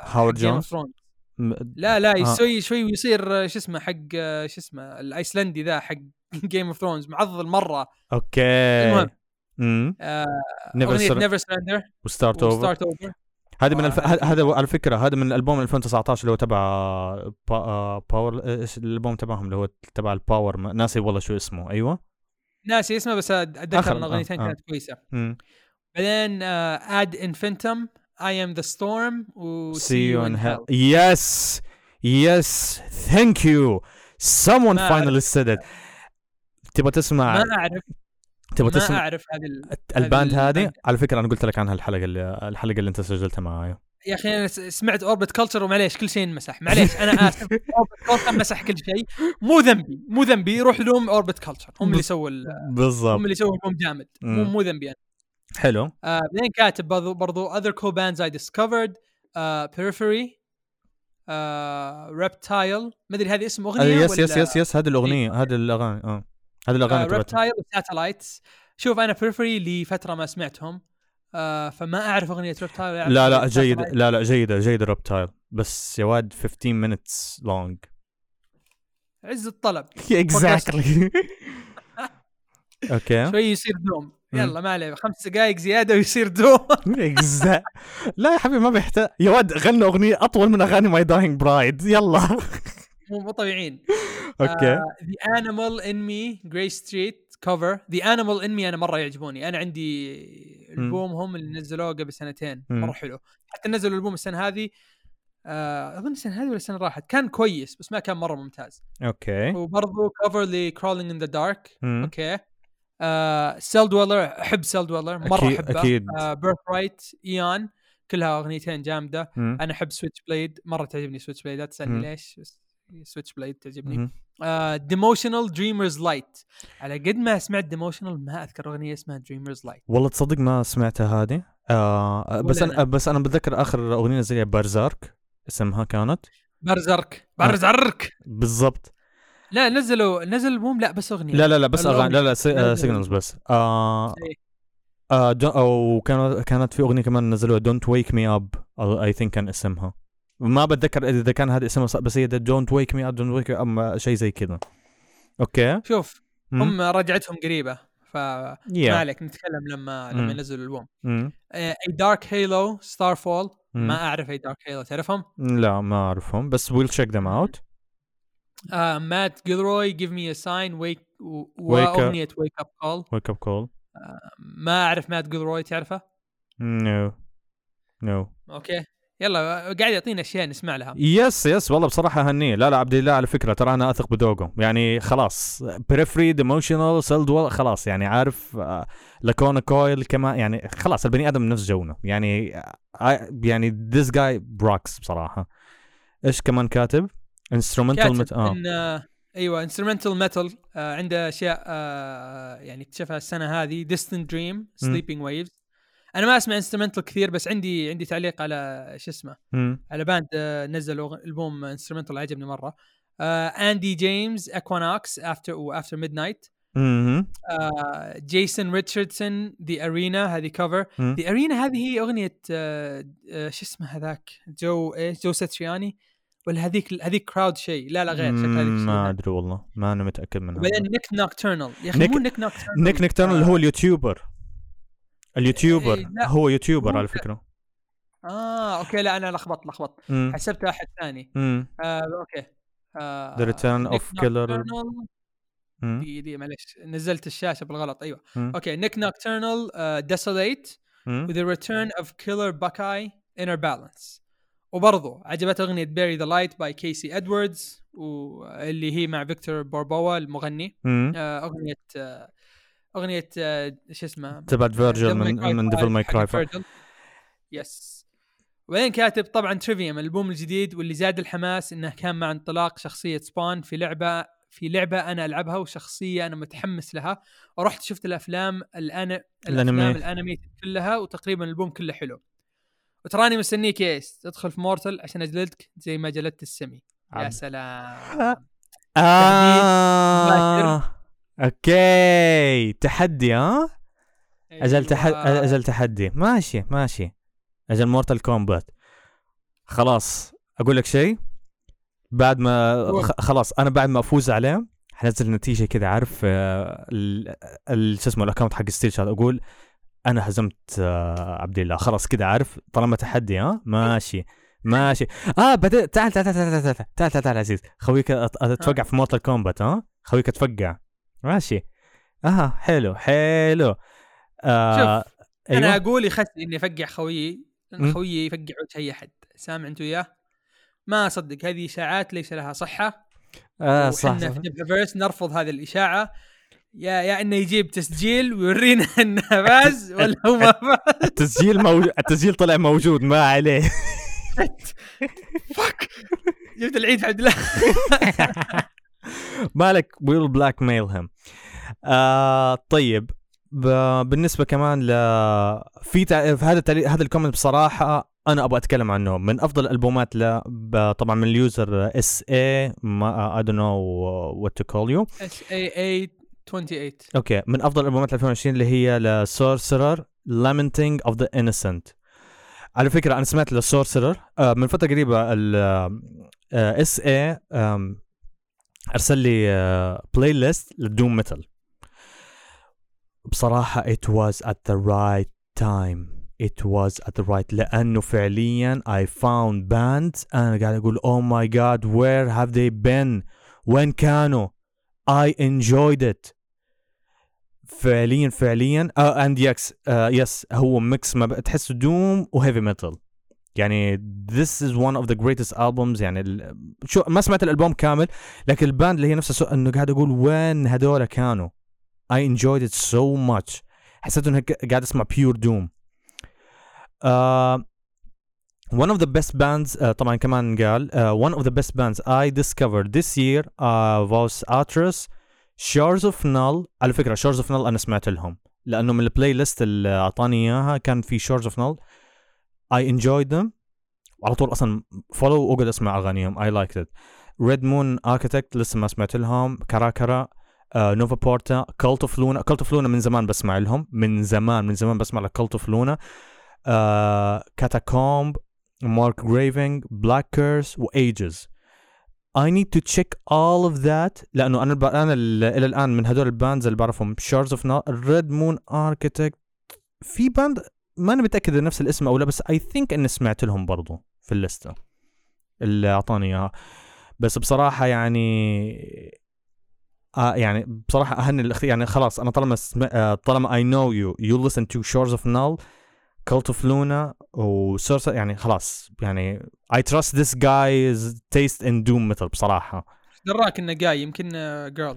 هاورد جيم جونز لا لا آه. يسوي شوي ويصير آه، شو اسمه حق آه، شو اسمه الأيسلندي ذا حق جيم اوف ثرونز معضل مرة أوكي المهم. امم آه، نيفر سرندر وستارت اوفر وستارت اوفر هذا من آه، الف... هذا على فكرة هذا من البوم 2019 اللي هو تبع با... آه، باور إيش الألبوم تبعهم اللي هو تبع الباور ما- ناسي والله شو اسمه أيوه ناسي اسمه بس اتذكر ان اغنيتين آه، آه. كانت كويسة. بعدين Ad Infinitum I Am the Storm و See you in hell. Yes. Yes. Thank you. Someone finally said it. تبغى تسمع ما أعرف تبغى ما تسمع أعرف هذه ال... ال band هذه. على فكرة أنا قلت لك عنها الحلقة اللي الحلقة اللي أنت سجلتها معايا. يا أخي أنا سمعت Orbit Culture ومعليش كل شيء انمسح. معليش أنا آسف. Orbit Culture مسح كل شيء. مو ذنبي مو ذنبي. يروح لهم Orbit Culture هم اللي سووا ال- هم بالضبط اللي سووا البوم جامد مو. مو ذنبي أنا. حلو. آه بعدين كاتب برضو برضو other cool bands I discovered. uh, Periphery. uh, Reptile. ما أدري هذه اسم أغنية yes ولا yes yes yes هذه الأغنية هذه الأغاني آه. هذه الأغاني Reptile و Satellites شوف أنا Periphery لفترة ما سمعتهم آه فما أعرف أغنية Reptile لا لا جيد لا لا جيدة جيدة Reptile بس يا واد 15 minutes long. عز الطلب. Exactly. Okay شوي يصير doom. يلا ما عليه. خمس دقائق زيادة ويصير doom. لا يا حبيبي ما بيحتاج. يا واد غنى أغنية أطول من أغاني My Dying Bride يلا. مو مو طبيعيين. Okay. The Animal In Me Gray Street cover The Animal In Me أنا مرة يعجبوني. أنا عندي البوم هم اللي نزلوه قبل سنتين. مرة حلو. حتى نزلوا ألبوم السنة هذه آه، أظن السنة هذه ولا السنة راحت. كان كويس بس ما كان مرة ممتاز. okay. وبرضه cover ل Crawling in the Dark. okay. آه Celldweller أحب Celldweller مرة أحبه. أكيد. آه Birthright ايان كلها أغنيتين جامدة. مم. أنا أحب Switchblade مرة تعجبني Switchblade لا. تسألني ليش بس Switchblade تعجبني. Demotional Dreamers Light على قد ما سمعت Demotional ما أذكر أغنية اسمها Dreamers Light والله تصدق ما سمعتها هذه آه بس ولا أنا. بس أنا بتذكر آخر أغنية نزلها بارزارك اسمها كانت برزرك آه. برزرك بالضبط لا نزلوا نزل البوم لا بس أغنية لا لا لا بس. أغاني لا لا. سيجنالز بس آه إيه. آه أو كانت كانت في أغنية كمان نزلوها دونت ويك مي اب اي ثينك كان اسمها ما بتذكر اذا كان هذا اسمه بس هي دونت ويك مي دونت ويك أما شيء زي كذا أوكي شوف مم. هم رجعتهم قريبة فما Yeah. عليك نتكلم لما لما مم. ينزلوا الألبوم مم. A Dark Halo Starfall. ما أعرف A Dark Halo تعرفهم؟ لا ما أعرفهم بس we'll check them out Matt Gilroy Give me a sign Wake Wake up. وأغنية Wake up call Wake up call ما أعرف Matt Gilroy تعرفه؟ no no okay يلا قاعد يعطينا أشياء نسمع لها. yes yes والله بصراحة هنيه لا لا عبد الله على فكرة ترى أنا أثق بذوقه. يعني خلاص بريفري ايموشنال سيلد خلاص يعني عارف آه، لاكونا كويل كمان يعني خلاص البني آدم نفس جونا. يعني آه، يعني this guy rocks بصراحة. إيش كمان كاتب؟ انسترومنتال مت... آه، أيوه انسترومنتال ميتال آه عنده أشياء آه يعني اكتشفها السنة هذه. ديستنت دريم سليبنج ويفز أنا ما أسمع انسترومنتال كثير بس عندي عندي تعليق على شو اسمه. على باند آه نزل أغ- ألبوم انسترومنتال عجبني مرة. Andy James Equinox After و After Midnight. Jason Richardson The Arena هذه cover. The Arena هذه هي أغنية آه آه شو اسمه هذاك؟ جو إيش Joe Satriani ولا هذيك هذيك Crowd شيء؟ لا لا غير هذيك ما أدري والله ما أنا متأكد منها. وبعدين Nik Nocturnal يا أخي مو Nik Nocturnal Nik Nocturnal اللي هو ال YouTuber. ال YouTuber إيه،. هو YouTuber على فكرة آه okay لا أنا لخبطت لخبطت. حسبته احد ثاني. آه okay The Return Nick of Killer- Nocturnal. مم. دي دي معلش نزلت الشاشة بالغلط أيوه مم. okay Nik Nocturnal Desolate the return of killer buckeye inner balance وبرضو عجبت أغنية Bury the Light by Casey Edwards واللي هي مع Victor Borba المغني مم. آه، أغنية آه، أغنية آه، شو اسمه تبعت Vergil من من Devil May Cry yes وبعدين كاتب طبعا Trivium الألبوم الجديد واللي زاد الحماس إنه كان مع انطلاق شخصية Spawn في لعبة في لعبة أنا ألعبها وشخصية أنا متحمس لها. ورحت شفت الأفلام الان الأفلام الأنمي. الانمي كلها وتقريبا الألبوم كله حلو. وتراني مستنيك يا إيس تدخل في Mortal عشان أجلدك زي ما جلدت السمي. يا عبد. سلام. آه. okay تحدي ها أجل تحدي. أجل تحدي ماشي ماشي أجل Mortal Kombat خلاص أقول لك شيء بعد ما خلاص أنا بعد ما افوز عليه حنزل نتيجه كذا عارف آه، شو اسمه ال account حق Steel Chat أقول أنا هزمت آه، عبد الله خلاص كذا عارف طالما تحدي ها ماشي ماشي آه بدأ تعال تعال تعال تعال تعال تعال تعال, تعال عزيز خويك اتفقع في Mortal Kombat ها خويك اتفقع ماشي. آه حلو حلو. آه شوف، أنا أيوه. أقول يخس إني أفقع خويي لأن. خويي يفقع وجه اي أحد. سامع أنت وياه؟ ما أصدق هذه إشاعات ليس لها صحة. آه صح, صح. في نرفض هذه الإشاعة. يا يا إنه يجيب تسجيل ويورينا إنه فاز ولا هو ما فاز. التسجيل موجود التسجيل طلع موجود ما عليه. فك جبت العيد في عبد الله. مالك will blackmail him آه طيب. بالنسبة كمان ل في تع... في هذا التعليق هذا ال comment بصراحة أنا أبغى أتكلم عنه. من أفضل الألبومات ل... ب... طبعا من ال user SA ما I don't know what to call you اس اي اي 28 أوكي. من أفضل الألبومات 2020 اللي هي ل Sorcerer Lamenting of the Innocent على فكرة أنا سمعت ل Sorcerer آه من فترة قريبة ال SA أرسل لي playlist لل doom metal بصراحة it was at the right time. It was at the right لأنه فعليا I found bands. أنا قاعد أقول oh my god where have they been? وين كانوا? I enjoyed it. فعليا فعليا and yeks yes هو mix ما تحسه doom و heavy metal يعني this is one of the greatest albums يعني. شو ما سمعت الالبوم كامل لكن الباند اللي هي نفسها. انه قاعد أقول وين هذول كانوا I enjoyed it so much حسيت انه قاعد اسمع pure doom uh, one of the best bands uh, طبعا كمان قال uh, one of the best bands I discovered this year uh, was Atros Shores of Null على فكرة Shores of Null أنا سمعت لهم لأنه من البلاي ليست اللي أعطاني إياها كان في Shores of Null I enjoyed them. وعلى طول أصلا follow وأقعد أسمع أغانيهم. I liked it. Red Moon Architect لسه ما سمعت لهم. كراكرا نوفا بورتا كولت اوف لونا كولت اوف لونا من زمان بسمع لهم. من زمان من زمان بسمع لكولت اوف لونا كاتاكومب مارك جريفنج بلاك كيرس وايجز I need to check all of that لأنه أنا الب... أنا ال- إلى الآن من هدول الباندز اللي بعرفهم. شارز اوف ريد مون اركيتكت في band ما أنا متأكد إذا نفس الاسم أو لا بس I think إني سمعت لهم برضو في ال list ة اللي أعطاني إياها. بس بصراحة يعني آه يعني بصراحة أهني الاخ يعني خلاص أنا طالما سم... آه طالما I know you you listen to Shores of Null Cult of Luna و Sorcerer يعني خلاص يعني I trust this guy's taste in doom metal بصراحة. دراك إنه جاي؟ يمكن girl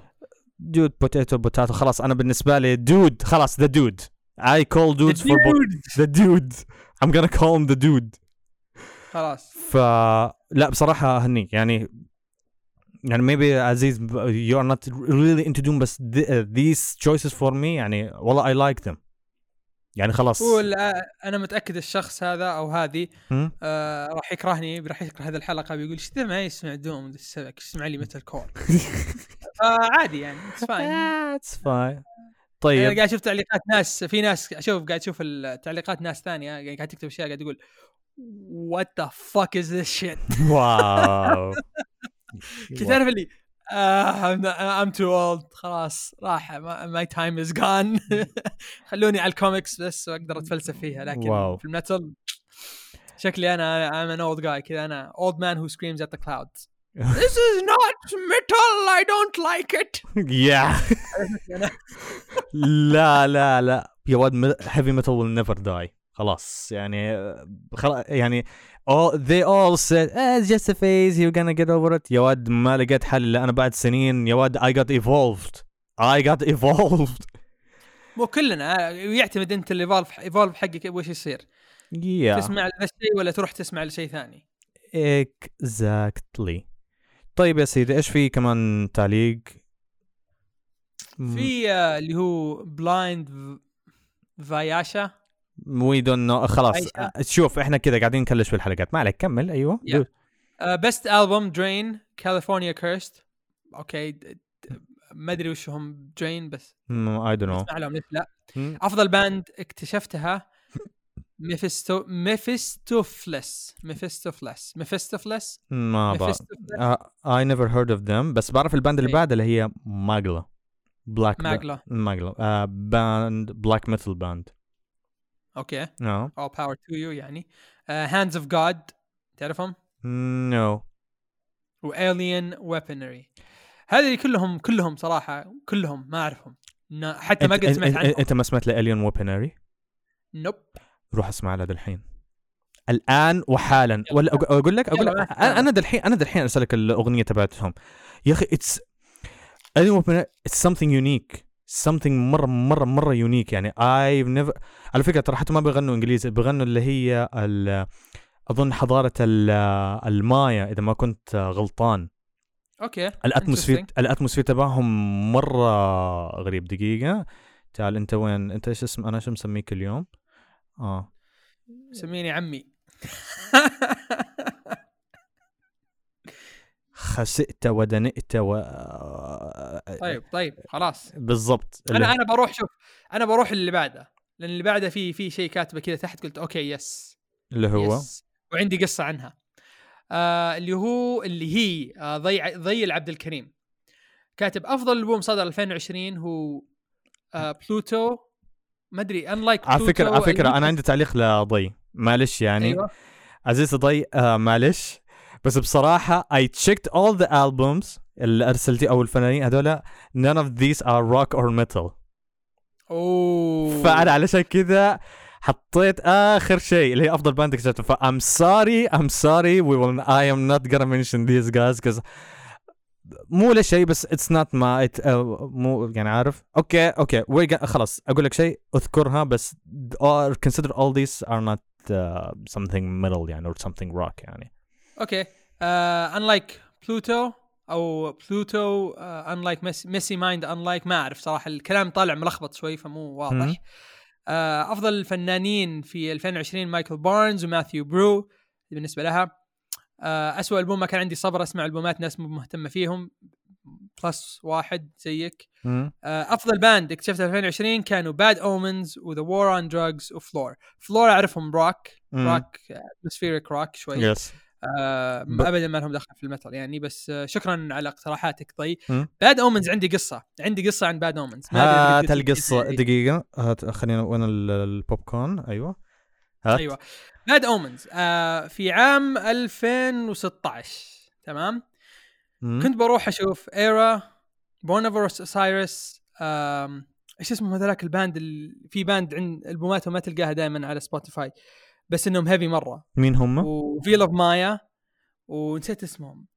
dude potato potato خلاص أنا بالنسبة لي dude خلاص the dude I call dudes for bo- the dude I'm gonna call him the dude خلاص. ف لا بصراحة اهنيك يعني يعني maybe عزيز you are not really into doom بس th- uh, these choices for me يعني والله I like them. يعني خلاص. هو آه، أنا متأكد الشخص هذا أو هذه؟ آه راح يكرهني راح يكره هذه الحلقة بيقول إيش ما يسمع doom؟ إيش يسمع لي metalcore فعادي يعني it's fine Ah, it's fine أنا طيب. قاعد أشوف تعليقات ناس في ناس أشوف قاعد أشوف التعليقات ناس ثانية يعني قاعد تكتب أشياء قاعد تقول what the fuck is this shit wow. كنت تعرف اللي I'm too old خلاص راح my time is gone خلوني على الكوميكس بس وأقدر أتفلسف فيها لكن wow. في ال metal شكلي أنا I'm an old guy كذا أنا old man who screams at the clouds. This is not metal I don't like it yeah لا لا لا يا واد heavy metal will never die خلاص يعني خلاص يعني all they all said eh, it's just a phase you're gonna get over it يا واد ما لقيت حل الا أنا بعد سنين يا واد I got evolved I got evolved مو كلنا يعتمد انت ال evolve evolve حقك وش يصير yeah تسمع لذا الشيء ولا تروح تسمع لشيء ثاني exactly طيب يا سيدي إيش في كمان تعليق؟ في آه، اللي هو بلايند فاياشا we don't know خلاص عايشة. شوف إحنا كذا قاعدين نكلش في الحلقات. ما عليك كمل أيوه. best album درين كاليفورنيا cursed okay ما أدري وش هم درين بس I don't لهم ليش لا؟ no أفضل band اكتشفتها ميفستو ميفستوفلس ميفستوفلس ميفستوفلس ما بعرف. I never heard of them بس بعرف ال band اللي إيه. بعدها اللي هي ماجلا بلاك ماجلا ماجلا band black metal band okay no all power to you يعني. هاندز اوف جاد تعرفهم؟ نو والين ويبنري هذه كلهم كلهم صراحة كلهم ما أعرفهم. حتى ما قد سمعت عنهم. أنت ما سمعت لالين ويبنري nope روح اسمع لها دالحين الآن وحالا. ولا أقول لك أقول لك أنا دالحين أنا دالحين ارسلك الأغنية تبعتهم. يا أخي it's it's something unique. Something مره مره مرة unique يعني I've never على فكرة ترى حتى ما بيغنوا إنجليزي بيغنوا اللي هي ال... أظن حضارة ال... المايا إذا ما كنت غلطان. okay. ال atmosphere. ال atmosphere تبعهم مرة غريب. دقيقة. تعال أنت وين؟ أنت إيش اسم أنا شو مسميك اليوم؟ آه. سميني عمي. خسئت ودنئت و طيب طيب خلاص. بالضبط. أنا أنا بروح شوف أنا بروح اللي بعده لأن اللي بعده في في شيء كاتبه كذا تحت قلت okay yes. اللي هو؟ yes. وعندي قصة عنها. آه اللي هو اللي هي آه ضي ضي العبد الكريم. كاتب أفضل ألبوم صدر 2020 هو آه بلوتو ما أدري unlike على فكرة على فكرة أنا عندي تعليق لضي. معلش يعني. أيوة. عزيزي ضي آه معلش. بس بصراحة I checked all the albums اللي أرسلتي أو الفنانين هذول none of these are rock or metal. أوه. فأنا علشان كذا حطيت آخر شيء اللي هي أفضل band اكتشفته ف I'm sorry I'm sorry we will I am not gonna mention these guys because مو لشيء بس it's not my it, uh, مو يعني عارف. okay okay خلاص أقول لك شيء أذكرها بس or consider all these are not uh, something metal يعني or something rock يعني. okay unlike بلوتو أو بلوتو unlike ميسي مايند unlike ما أعرف صراحة الكلام طالع ملخبط شوي فمو. واضح. آه، أفضل الفنانين في 2020 مايكل بارنز وماثيو برو بالنسبة لها. اسوء ألبوم ما كان عندي صبر أسمع ألبومات ناس مو مهتمة فيهم. plus واحد زيك. آه، أفضل band اكتشفتها 2020 كانوا باد اومنز وذا وور اون دراجز وفلور فلور أعرفهم rock. rock atmospheric rock شوي. yes آه ب- ابدا ما لهم دخل في ال metal يعني بس آه شكرا على اقتراحاتك. طيب. باد اومنز عندي قصة. عندي قصة عن باد اومنز هات القصة. دقيقة. هات خلينا وين ال- البوب كورن أيوه. هات. أيوه. باد اومنز آه في عام 2016 تمام؟ مم. كنت بروح أشوف ايرا بونافورس اسايرس إيش اسمه هذاك ال band ال... في band عند البوماتهم ما تلقاها دائما على سبوتيفاي بس إنهم heavy مرة. مين هم؟ و Veil of Maya ونسيت اسمهم.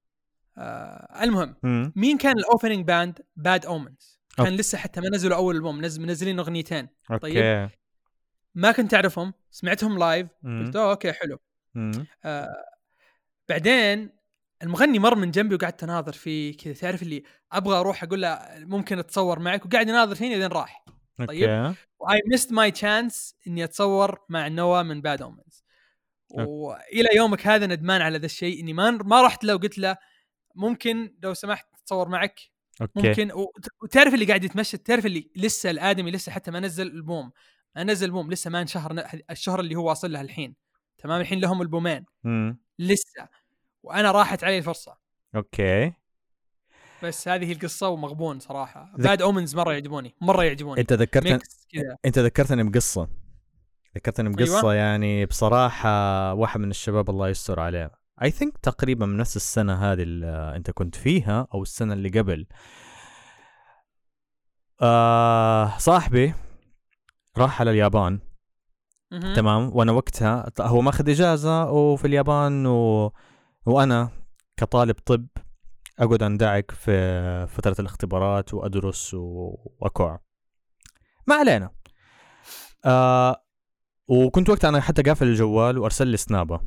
آه المهم مم. مين كان ال opening band باد اومنز كان okay. لسه حتى ما نزلوا أول ألبوم نزل منزلين أغنيتين. okay. ما كنت أعرفهم سمعتهم live. قلت okay حلو. آه بعدين المغني مر من جنبي وقعدت أناظر فيه كذا. تعرف اللي أبغى أروح أقول له ممكن أتصور معك؟ وقاعد يناظر فيني لين راح. طيب. وأي missed my chance إني أتصور مع نوا من باد اومنز Okay. والى يومك هذا ندمان على ذا الشيء إني ما ما رحت له وقلت له ممكن لو سمحت أتصور معك؟ Okay. ممكن. وتعرف اللي قاعد يتمشى؟ تعرف اللي لسه الآدمي لسه حتى ما نزل ألبوم. نزل البوم لسه ما انشهر الشهر اللي هو واصل له الحين. تمام؟ الحين لهم ألبومين. مم. لسه. وأنا راحت علي الفرصة. Okay. بس هذه القصة ومغبون صراحة. ذك- Bad Omens مرة يعجبوني. مرة يعجبوني. أنت ذكرتني أنت ذكرتني بقصة. ذكرتني بقصة أيوة. يعني بصراحة واحد من الشباب الله يستر عليه. اي ثينك تقريبا من نفس السنة هذه اللي أنت كنت فيها أو السنة اللي قبل. آه صاحبي راح على اليابان. تمام؟ وأنا وقتها هو ماخذ إجازة وفي اليابان و... وأنا كطالب طب أقعد أندعك في فترة الاختبارات وأدرس و... وأكوع. ما علينا. آه وكنت وقتها أنا حتى قافل الجوال وأرسل لي سنابة.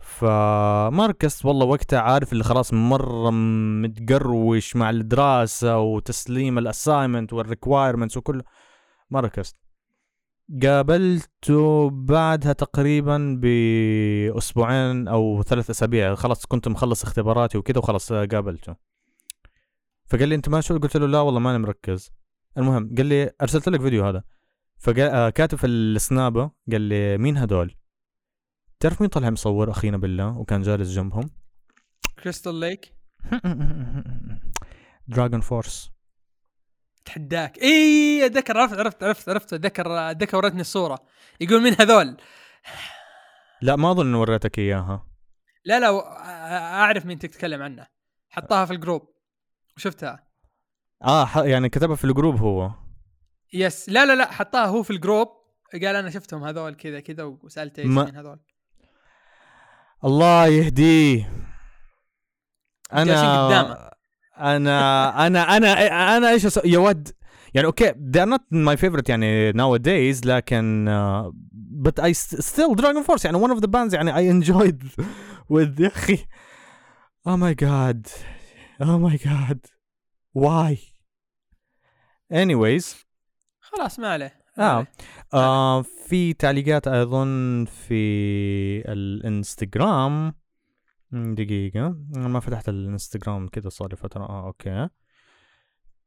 فما ركزت والله وقتها عارف اللي خلاص مرة متقروش مع الدراسة وتسليم ال assignment وال requirements وكله ما ركزت قابلته بعدها تقريبا بأسبوعين أو ثلاث أسابيع. خلاص كنت مخلص اختباراتي وكذا وخلاص قابلته. فقال لي أنت ما شو؟ قلت له لا والله ماني مركز. المهم قال لي أرسلت لك فيديو هذا. فكاتب في السنابة قال لي مين هدول؟ تعرف مين طلع مصور أخينا بالله وكان جالس جنبهم؟ Crystal Lake؟ DragonForce تحداك. اي أتذكر عرفت عرفت عرفت عرفت أتذكر أتذكر ورتني الصورة. يقول من هذول؟ لا ما أظن وريتك إياها. لا لا أعرف مين تتكلم عنه. حطها في الجروب. وشفتها. آه يعني كتبها في الجروب هو. Yes. لا لا لا حطها هو في الجروب. قال أنا شفتهم هذول كذا كذا وسالته إيش ما- مين هذول. الله يهديه. أنا أنا أنا أنا أنا إيش؟ يا ود يعني okay they are not my favorite يعني nowadays لكن uh, but I st- still Dragon Force يعني one of the bands يعني I enjoyed with يا أخي oh my god oh my god why anyways خلاص ما عليه آه. آه في تعليقات اظن في الانستغرام دقيقة. أنا ما فتحت الإنستغرام كذا صار لي فترة. آه أوكي.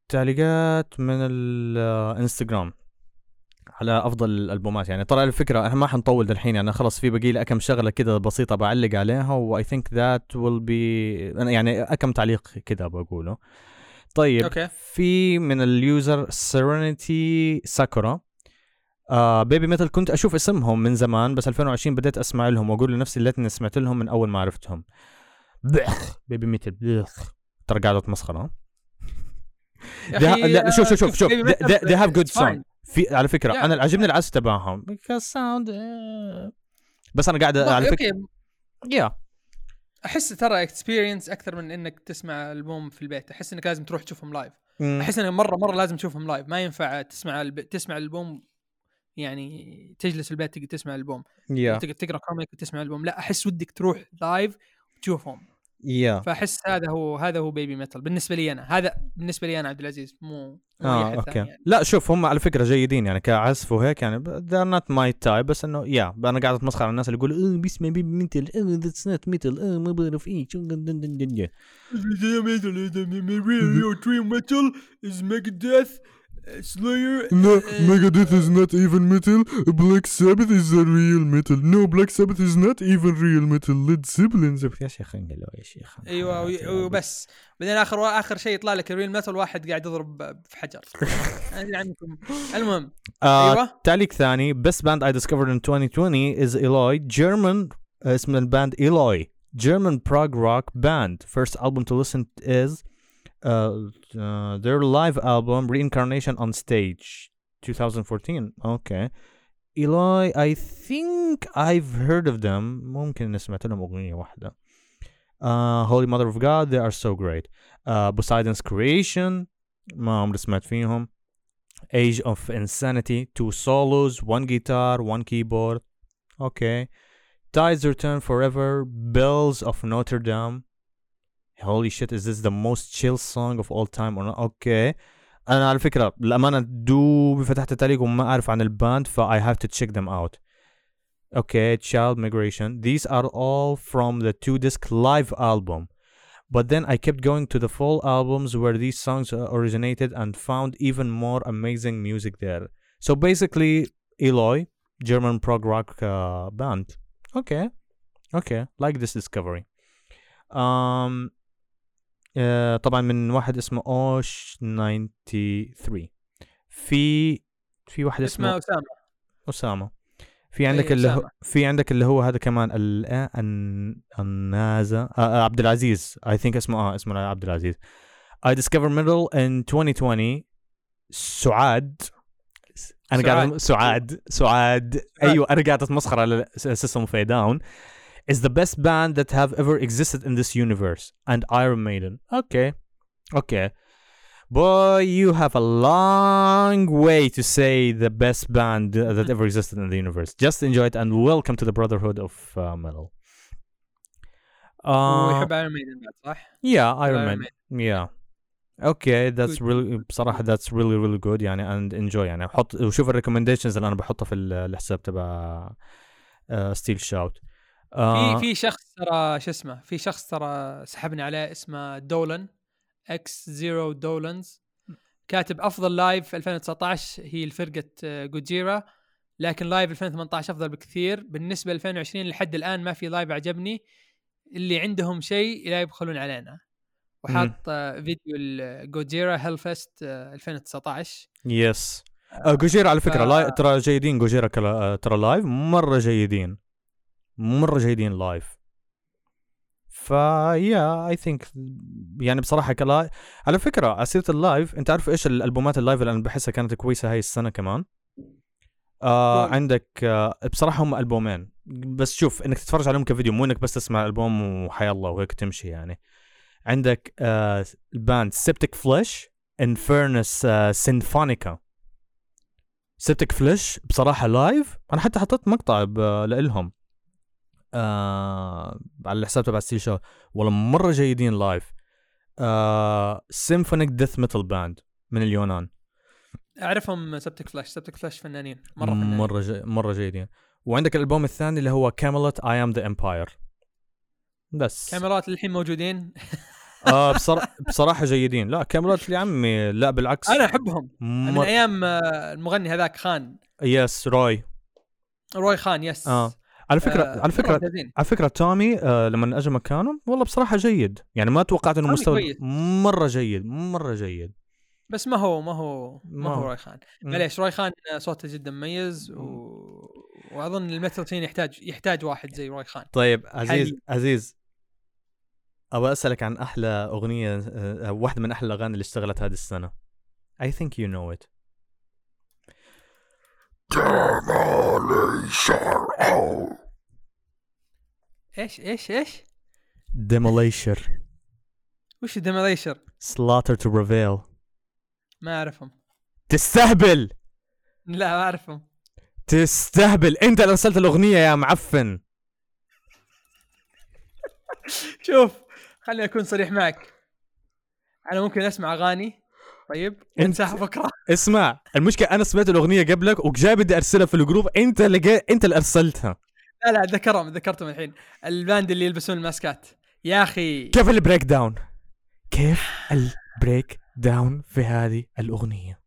تعليقات من الإنستغرام على أفضل الألبومات. يعني ترى الفكرة إحنا ما حنطول الحين يعني خلاص في باقي لي كم شغلة كذا بسيطة بعلق عليها and I think that will be يعني كم تعليق كذا بقوله. طيب okay. في من ال user Serenity Sakura آه Babymetal كنت أشوف اسمهم من زمان بس 2020 بديت أسمع لهم وأقول لنفسي ليتني سمعت لهم من أول ما عرفتهم بخ Babymetal بخ ترى يا ده- أخي، لا، شوف- شوف- شوف- شوف. They- it's fine. song. في على فكرة Yeah. أنا عجبني العزف تبعهم آه. بس أنا قاعد على okay yeah أحس ترى experience أكثر من إنك تسمع ألبوم في البيت أحس إنك لازم تروح تشوفهم live أحس إنك مرة مرة لازم تشوفهم live ما ينفع تسمع الب... تسمع البوم يعني تجلس في البيت تقعد تسمع ألبوم yeah. تقعد تقرأ comic وتسمع ألبوم لا أحس ودك تروح live وتشوفهم Yeah. فأحس هذا هو هذا هو Babymetal بالنسبة لي أنا. هذا بالنسبة لي أنا عبد العزيز مو آه okay. يعني. لا شوف هم على فكرة جيدين يعني كعزف وهيك يعني they're not my type بس إنه yeah. أنا قاعد أتمسخر على الناس اللي يقولوا آه بيسمع Babymetal آه that's not metal آه ما بعرف إيش Real metal is Megadeth, Slayer. No, Megadeth is not even metal. Black Sabbath is the real metal. No, Black Sabbath is not even real metal. Led Zeppelin يا شيخ انقلوا يا شيخ أيوه وبس بعدين اخر اخر شيء يطلع لك الريل ميتال واحد قاعد يضرب في حجر عنكم المهم آه أيوه تعليق ثاني best band I discovered in 2020 is Eloy German uh, اسم الباند Eloy German prog rock band first album to listen is uh, uh, their live album Reincarnation on Stage 2014 okay Eloy I think I've heard of them ممكن إني سمعت لهم أغنية واحدة uh, Holy Mother of God they are so great uh, Poseidon's Creation ما عمري سمعت فيهم Age of Insanity, two solos, one guitar, one keyboard. Okay. Tides Return Forever, Bells of Notre Dame. Holy shit, is this the most chill song of all time or not? Okay. أنا على فكرة الأمانة دوبي فتحت التعليق وما أعرف عن الباند ف I have to check them out. Okay, Child Migration. These are all from the two disc live album. But then I kept going to the full albums where these songs uh, originated and found even more amazing music there. So basically, Eloy, German prog rock uh, band. Okay, okay, like this discovery. Um, uh, طبعا من واحد اسمه أوش 93 في في واحد اسمه اسمه اسامه اسامه في عندك إيه، اللي هو. في عندك اللي هو هذا كمان ال آه، النازا آه آه، عبد العزيز. اي ثينك اسمه آه اسمه عبد العزيز. I discovered metal in 2020 سعاد. أنا قاعد سعاد. سعاد. أيوه أنا قاعد أتمسخر على سيستم اوف داون is the best band that have ever existed in this universe and Iron Maiden okay okay Boy, you have a long way to say the best band that ever existed in the universe. Just enjoy it and welcome to the brotherhood of uh, metal. Uh, ويحب ايرون ميدن بعد صح؟ yeah, Iron Iron Man. Yeah. Okay, that's Good. really بصراحة that's really really good يعني and enjoy يعني حط وشوف الريكومنديشنز اللي أنا بحطها في ال- الحساب تبع ستيل شاوت. في في شخص ترى شو اسمه في شخص ترى سحبنا عليه اسمه دولن X zero دولنز. كاتب أفضل live في 2019 هي الفرقة آه، Gojira لكن live 2018 أفضل بكثير. بالنسبة ل 2020 لحد الآن ما في live عجبني. اللي عندهم شيء لا يبخلون علينا. وحاط آه، فيديو ال Gojira Hellfest 2019 Yes آه Gojira على فكرة ف- لاي... ترى جيدين Gojira كلا... آه، ترى live مرة جيدين. مرة جيدين live فا yeah I think يعني بصراحة كلا على فكرة على سيرة ال live انت عارف إيش الألبومات ال live اللي أنا بحسها كانت كويسة هاي السنة كمان؟ آه. عندك آه بصراحة هم ألبومين. بس شوف إنك تتفرج عليهم كفيديو مو إنك بس تسمع الالبوم وحيا الله وهيك تمشي يعني. عندك آه ال band Septicflesh Infernus Sinfonica Septicflesh بصراحة live أنا حتى حطيت مقطع لإلهم. آه على الحساب تبع Steel Shout والله مرة جيدين live آه symphonic death metal band من اليونان. أعرفهم Septicflesh Septicflesh فنانين. مرة فنانين. مرة جي مرة جيدين. وعندك الألبوم الثاني اللي هو Kamelot I Am the Empire بس. Kamelot للحين موجودين؟ آه بصراحة بصراحة جيدين. لا Kamelot يا عمي. لا بالعكس. أنا أحبهم. من مر... أيام آه، المغني هذاك خان. yes روي روي خان yes آه. على فكرة آه، على فكرة ممتازين. على فكرة تومي آه لما اجى مكانه والله بصراحة جيد يعني ما توقعت إنه مستوى كويس. مرة جيد مرة جيد بس ما هو ما هو ما ما هو. روي خان. معليش روي خان صوته جدا مميز و... وأظن ال metal scene يحتاج يحتاج واحد زي روي خان طيب عزيز حليب. عزيز أبغى أسألك عن أحلى أغنية آه واحدة من أحلى الأغاني اللي اشتغلت هذه السنة I think you know it إيش إيش إيش؟ Demolition. وش ديموليشر Slaughter to Prevail ما أعرفهم. تستهبل! لا ما أعرفهم. تستهبل! أنت اللي أرسلت الأغنية يا معفن. شوف خليني أكون صريح معك. أنا ممكن أسمع أغاني طيب. انساها بكرة. اسمع المشكلة أنا سمعت الأغنية قبلك وجاي بدي أرسلها في الجروب. أنت اللي جاي أنت اللي أرسلتها. لا لا ذكرهم ذكرتهم الحين. ال band اللي يلبسون الماسكات. يا أخي. كيف ال breakdown؟ كيف ال breakdown في هذه الأغنية؟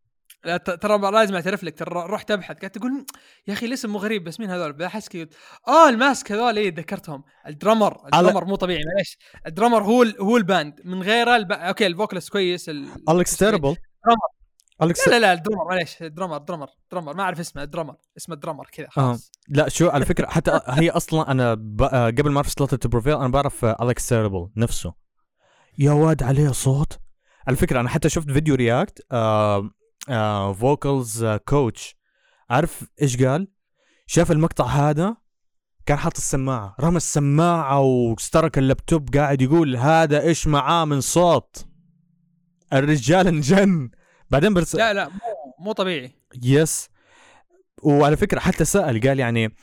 لا ترى لازم اعترف لك ترى رحت ابحث قاعد تقول يا أخي الاسم مو غريب بس مين هذول؟ بحس كذا آه ال mask هذول إيه ذكرتهم. ال drummer ال drummer مو طبيعي معليش. ال drummer هو ال- هو ال band. من غيره الب... okay ال vocalist كويس ال... Alex Terrible. Alex لا لا لا ال drummer معليش. ال drummer drummer drummer ما أعرف اسمه ال drummer اسمه ال drummer كذا آه. خلاص. لا شو على فكرة حتى هي أصلا أنا ب... آه، قبل ما أعرف Slaughter Prevail أنا بعرف Alex Terrible نفسه. يا واد عليه صوت؟ على فكرة أنا حتى شفت فيديو react آه آه vocals coach عارف إيش قال؟ شاف المقطع هذا كان حاط السماعة. رمى السماعة وسكر اللابتوب قاعد يقول هذا إيش معاه من صوت. الرجال انجن. بعدين برس لا لا مو مو طبيعي. yes وعلى فكرة حتى سأل قال يعني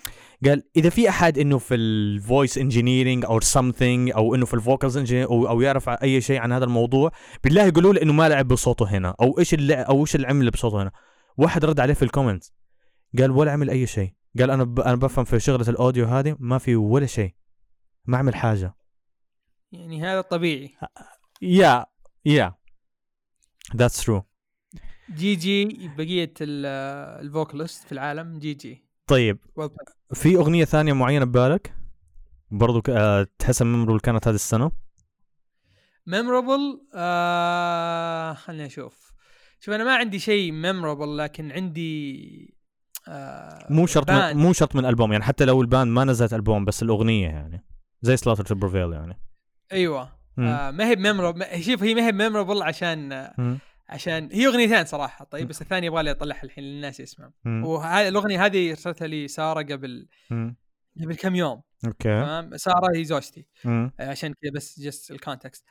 قال إذا في أحد إنه في ال voice engineering أو something أو إنه في ال vocals engineer أو, أو يعرف أي شيء عن هذا الموضوع بالله يقولوا له إنه ما لعب بصوته هنا أو إيش اللي أو إيش اللي عمل بصوته هنا. واحد رد عليه في ال comment قال ولا عمل أي شيء. قال أنا ب... أنا بفهم في شغلة ال audio هذه ما في ولا شيء. ما عمل حاجة. يعني هذا طبيعي. يا يا. that's true GG بقية ال- ال vocalist في العالم GG. طيب. Well. في أغنية ثانية معينة ببالك برضو. آه، تحسها memorable كانت هذه السنة memorable آه خليني أشوف شوف أنا ما عندي شيء memorable لكن عندي آه مو شرط من. مو شرط من ألبوم يعني حتى لو ال band ما نزلت ألبوم بس الأغنية يعني زي Slaughter Prevail يعني أيوه. آه ما هي memorable شوف هي ما هي ميمورابل عشان آه،. عشان هي اغنيتين صراحة طيب. بس الثانية يبغى لي أطلعها الحين للناس يسمعوا مم. وهذه الأغنية هذه ارسلتها لي سارة قبل. قبل كم يوم okay تمام سارة هي زوجتي مم. آه، عشان كذا بس just ال context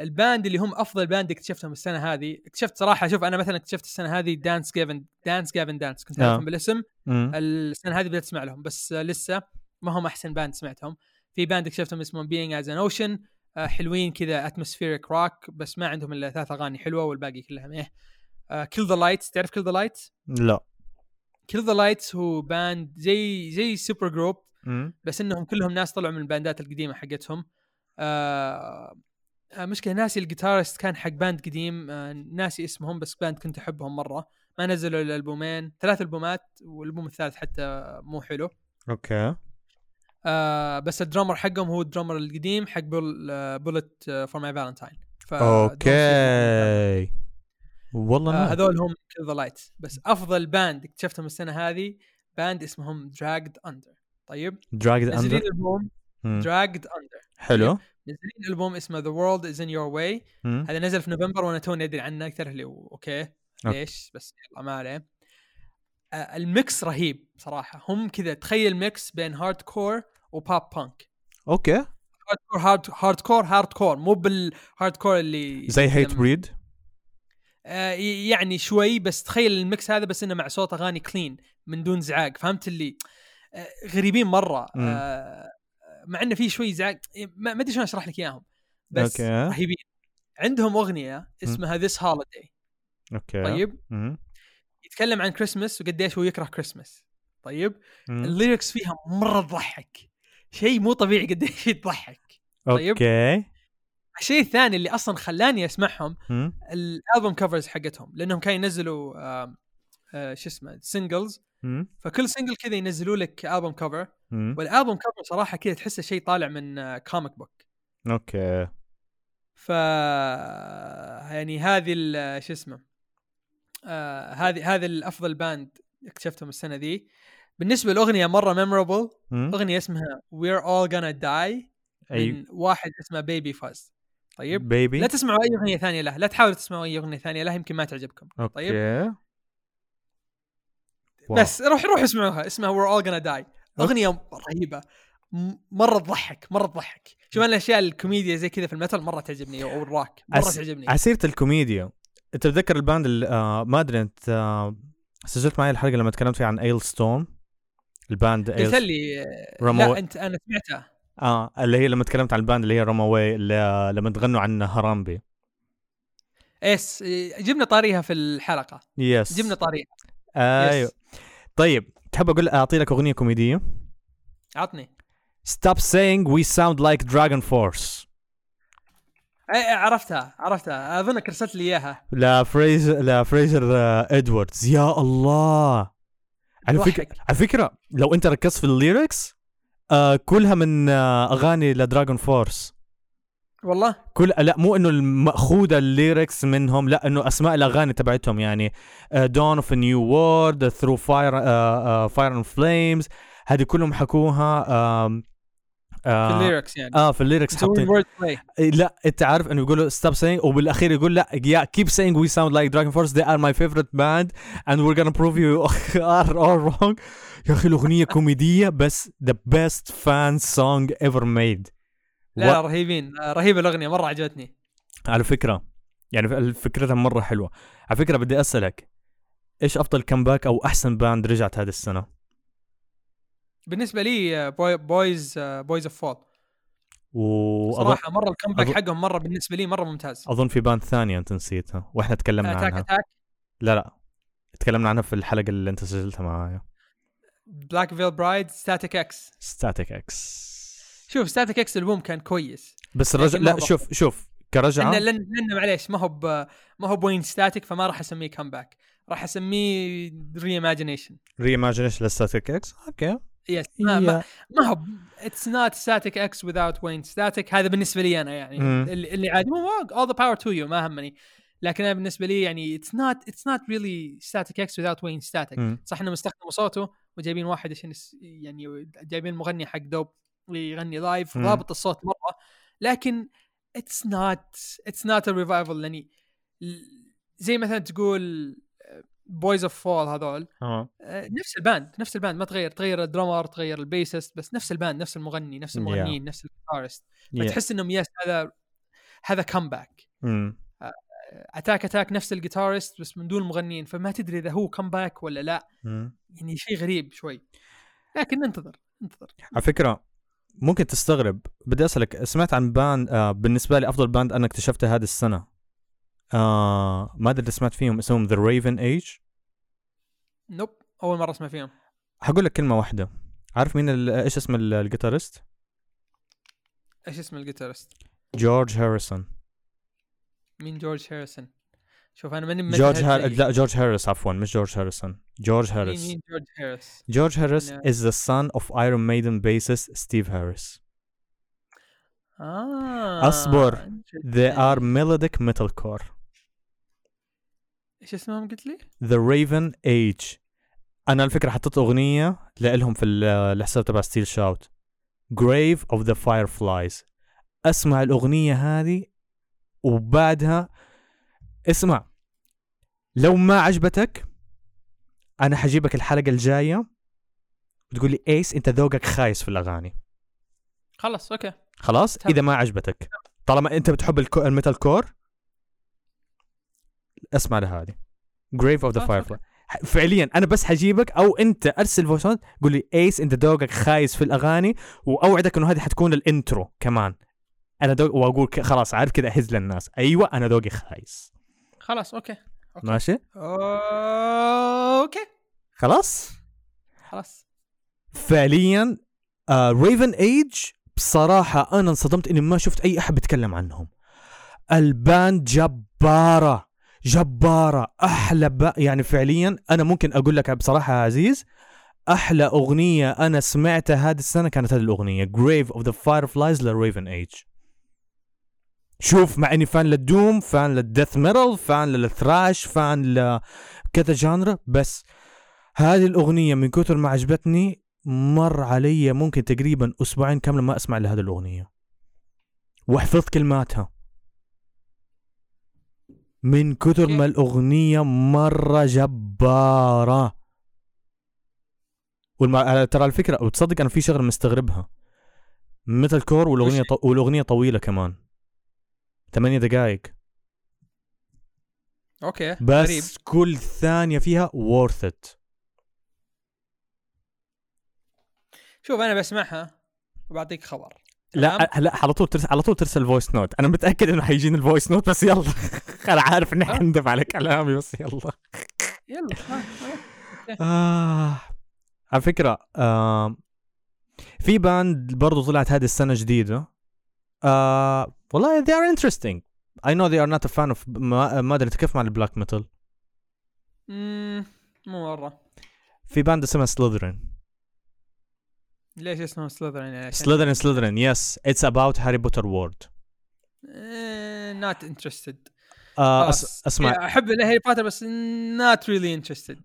ال band اللي هم أفضل band اكتشفتهم السنة هذه اكتشفت صراحة شوف أنا مثلا اكتشفت السنة هذه Dance Gavin Dance Gavin Dance كنت آه. أعرفهم بالاسم مم. السنة هذه بدأت اسمع لهم بس لسه ما هم أحسن band سمعتهم في band اكتشفتهم اسمهم Being As An Ocean حلوين كذا atmospheric rock بس ما عندهم إلا ثلاث أغاني حلوة والباقي كلها إيه Kill The Lights تعرف Kill The Lights؟ لا. Kill The Lights هو band زي زي supergroup. بس إنهم كلهم ناس طلعوا من الباندات القديمة حقتهم. آه آه، مشكلة ناسي ال guitarist كان حق band قديم. آه ناسي اسمهم بس band كنت أحبهم مرة. ما نزلوا إلا ألبومين ثلاث ألبومات والألبوم الثالث حتى مو حلو. okay. آه بس ال drummer حقهم هو ال drummer القديم حق آه، Bullet for My Valentine okay. والله آه هذول هم Kill The Lights بس أفضل band اكتشفتهم السنة هذه band اسمهم Dragged Under طيب؟ Dragged نازلين Under ألبوم Dragged Under حلو. نازلين ألبوم اسمه The World Is in Your Way. هذا نزل في نوفمبر وأنا توني أدري عنه أكثر اللي okay. ليش؟ بس يلا ما عليه. آه ال mix رهيب صراحة. هم كذا تخيل mix بين hardcore و pop punk okay. hardcore hardcore hardcore مو بال hardcore اللي زي Hatebreed آه ي- يعني شوي بس تخيل ال mix هذا بس إنه مع صوت أغاني clean من دون زعاق. فهمت اللي؟ آه غريبين مرة. آه مع إنه في شوي زعاق. ما أدري شلون أشرح لك إياهم. بس okay. رهيبين. عندهم أغنية اسمها This Holiday okay. طيب؟ مم. يتكلم عن كريسمس وقديش هو يكره كريسمس طيب؟ مم. ال lyrics فيها مرة تضحك شيء مو طبيعي قديش تضحك طيب. okay الشيء الثاني اللي أصلا خلاني أسمعهم. الألبوم covers حقتهم لأنهم كانوا ينزلوا آه، شو اسمه singles مم. فكل single كذا ينزلوا لك ألبوم cover. والألبوم cover صراحة كذا تحسه شيء طالع من comic book okay ف يعني هذه ال- شو اسمه آه هذه هذه الأفضل band اكتشفتهم السنة ذي بالنسبة للاغنيه مرة memorable. أغنية اسمها We're All Gonna Die أي. من واحد اسمه Baby FuzZ طيب؟ Baby لا تسمعوا أي أغنية ثانية له لا تحاولوا تسمعوا أي أغنية ثانية له يمكن ما تعجبكم. okay. طيب. wow. بس روح روح اسمعوها اسمها We're All Gonna Die. أغنية رهيبة. مرة تضحك مرة تضحك. شوف أنا الأشياء الكوميديا زي كذا في ال metal مرة تعجبني أو الراك مرة عس- تعجبني. على سيرة الكوميديا. أنت تتذكر ال band آه ما أدري أنت آه سجلت معي الحلقة لما تكلمت فيها عن Alestorm ال band قلت لي رمو- لا أنت أنا سمعتها. آه اللي هي لما تكلمت عن ال band اللي هي رماوي اللي لما تغنوا عن Harambe. yes جبنا طاريها في الحلقة. yes جبنا طاريها. أيوه. طيب تحب أقول أعطي لك أغنية كوميدية؟ عطني. Stop saying we sound like Dragon Force. عرفتها عرفتها. أظنك ارسلت لي إياها. لا Fraser لا Fraser آه، Edwards يا الله! على فكره. على فكرة لو أنت ركزت في ال lyrics آه كلها من آه أغاني ل Dragon Force والله كل لا مو إنه المأخوذة ال lyrics منهم لا إنه أسماء الأغاني تبعتهم يعني Dawn of New World Through Fire Fire and Flames هذه كلهم حكوها في آه ال lyrics يعني. آه في ال lyrics حاطين. إيه، لا أنت عارف إنه يقولوا stop saying وبالأخير يقول لا yeah keep saying we sound like Dragon Force they are my favorite band and we're gonna prove you are all wrong. يا أخي الأغنية كوميدية بس the best fan song ever made. لا لا و- رهيبين. آه، رهيبة الأغنية مرة عجبتني. على فكرة يعني فكرتها مرة حلوة. على فكرة بدي أسألك إيش أفضل comeback أو أحسن band رجعت هذه السنة؟ بالنسبة لي آه، Boy Boys Boys of Fall وأظن صراحة مرة ال comeback أظن- حقهم مرة بالنسبة لي مرة ممتاز. أظن في band ثانية أنت نسيتها وإحنا تكلمنا Attack عنها. Attack لا لا تكلمنا عنها في الحلقة اللي أنت سجلتها معايا. بلاك فيل برايد ستاتيك إكس ستاتيك إكس شوف ستاتيك إكس البوم كان كويس. بس الرجل لا شوف شوف كرجعة. لأن لأن لأن معليش ما هو ب... ما هو ب Wayne Static فما راح أسميه comeback راح أسميه ري ايماجينيشن ري ايماجينيشن لستاتيك إكس أوكي. يس ما, ما, ما هو it's not Static-X without Wayne Static هذا بالنسبة لي أنا يعني مم. اللي, اللي عادي مو all the power to you ما همني لكن أنا بالنسبة لي يعني it's not it's not really Static-X without Wayne Static. صح إنهم استخدموا صوته وجايبين واحد عشان يعني جايبين مغني حق dub يغني live. ضابط الصوت مرة لكن it's not it's not a revival يعني زي مثلا تقول Boys of Fall هذول. آه. آه، نفس ال band نفس ال band ما تغير تغير ال drummer تغير ال bassist بس نفس ال band نفس المغني نفس Yeah. المغنيين نفس ال guitarist Yeah. فتحس إنهم yes هذا هذا comeback. Attack Attack نفس ال guitarist بس من دون مغنيين فما تدري إذا هو comeback ولا لا. مم. يعني شيء غريب شوي. لكن ننتظر ننتظر. على فكرة ممكن تستغرب. بدي أسألك سمعت عن band آه بالنسبة لي أفضل band أنا اكتشفته هذه السنة. آه ما أدري إذا سمعت فيهم اسمهم ذا ريفن ايج نوب أول مرة أسمع فيهم. حقول لك كلمة واحدة. عارف مين إيش اسم ال- ال guitarist؟ إيش اسم ال guitarist؟ جورج هاريسون مين جورج هاريسون شوف أنا ماني جورج هار... لا جورج هاريس عفوا مش جورج هاريسون جورج هاريس مين جورج هاريس جورج هاريس the son of Iron Maiden bassist Steve Harris. آه أصبر. they are interesting. melodic metalcore. إيش اسمهم قلت لي؟ The Raven Age. أنا على فكرة حطيت أغنية لهم في ال- الحساب تبع Steel Shout Grave of the Fireflies. أسمع الأغنية هذه وبعدها اسمع. لو ما عجبتك أنا حجيبك الحلقة الجاية وتقول لي Ace أنت ذوقك خايس في الأغاني. خلاص okay. خلاص. إذا ما عجبتك. طالما أنت بتحب. ال metalcore اسمع لهذه. Grave of the خلاص، okay. Firefly. ح- فعليا أنا بس حجيبك أو أنت أرسل voice ات قول لي Ace انت ذوقك خايس في الأغاني وأوعدك إنه هذه حتكون ال intro كمان. أنا ذوق وأقول خلاص عارف كذا أهز للناس. أيوه أنا ذوقي خايس. خلاص okay okay. ماشي؟ okay. خلاص؟ خلاص. فعليا Raven Age بصراحة أنا انصدمت إني ما شفت أي أحد بيتكلم عنهم. ال band جبارة. جبارة أحلى ب... يعني فعليا أنا ممكن أقول لك بصراحة يا عزيز أحلى أغنية أنا سمعتها هذه السنة كانت هذه الأغنية Grave of the Fireflies ل Raven Age شوف مع إني fan لل doom fan لل death metal fan لل thrash fan لكذا genre بس هذه الأغنية من كثر ما عجبتني مر علي ممكن تقريبا أسبوعين كاملة ما أسمع إلا هذه الأغنية. وحفظت كلماتها. من كثر. ما الأغنية مرة جبارة. والمع... ترى الفكرة وتصدق أنا في شغلة مستغربها. metalcore والأغنية وش ط... والأغنية طويلة كمان. ثمانية دقائق okay بس غريب. كل ثانية فيها worth it. شوف أنا بسمعها وبعطيك خبر. لا لا على طول ترسل على طول ترسل voice note أنا متأكد إنه حيجيني ال voice note بس يلا. أنا عارف إني حندم على كلامي بس يلا. يلا آه، آه. على فكرة آه. في band برضو طلعت هذه السنة جديدة. آه. والله they are interesting. I know they are not a fan of ما, أدري كيف مع ال black metal مو مرة. في band اسمها Slytherin ليش اسمه سليذرين عشان؟ Slytherin Slytherin yes it's about Harry Potter world not interested أسمع. أحب هاري بوتر بس not really interested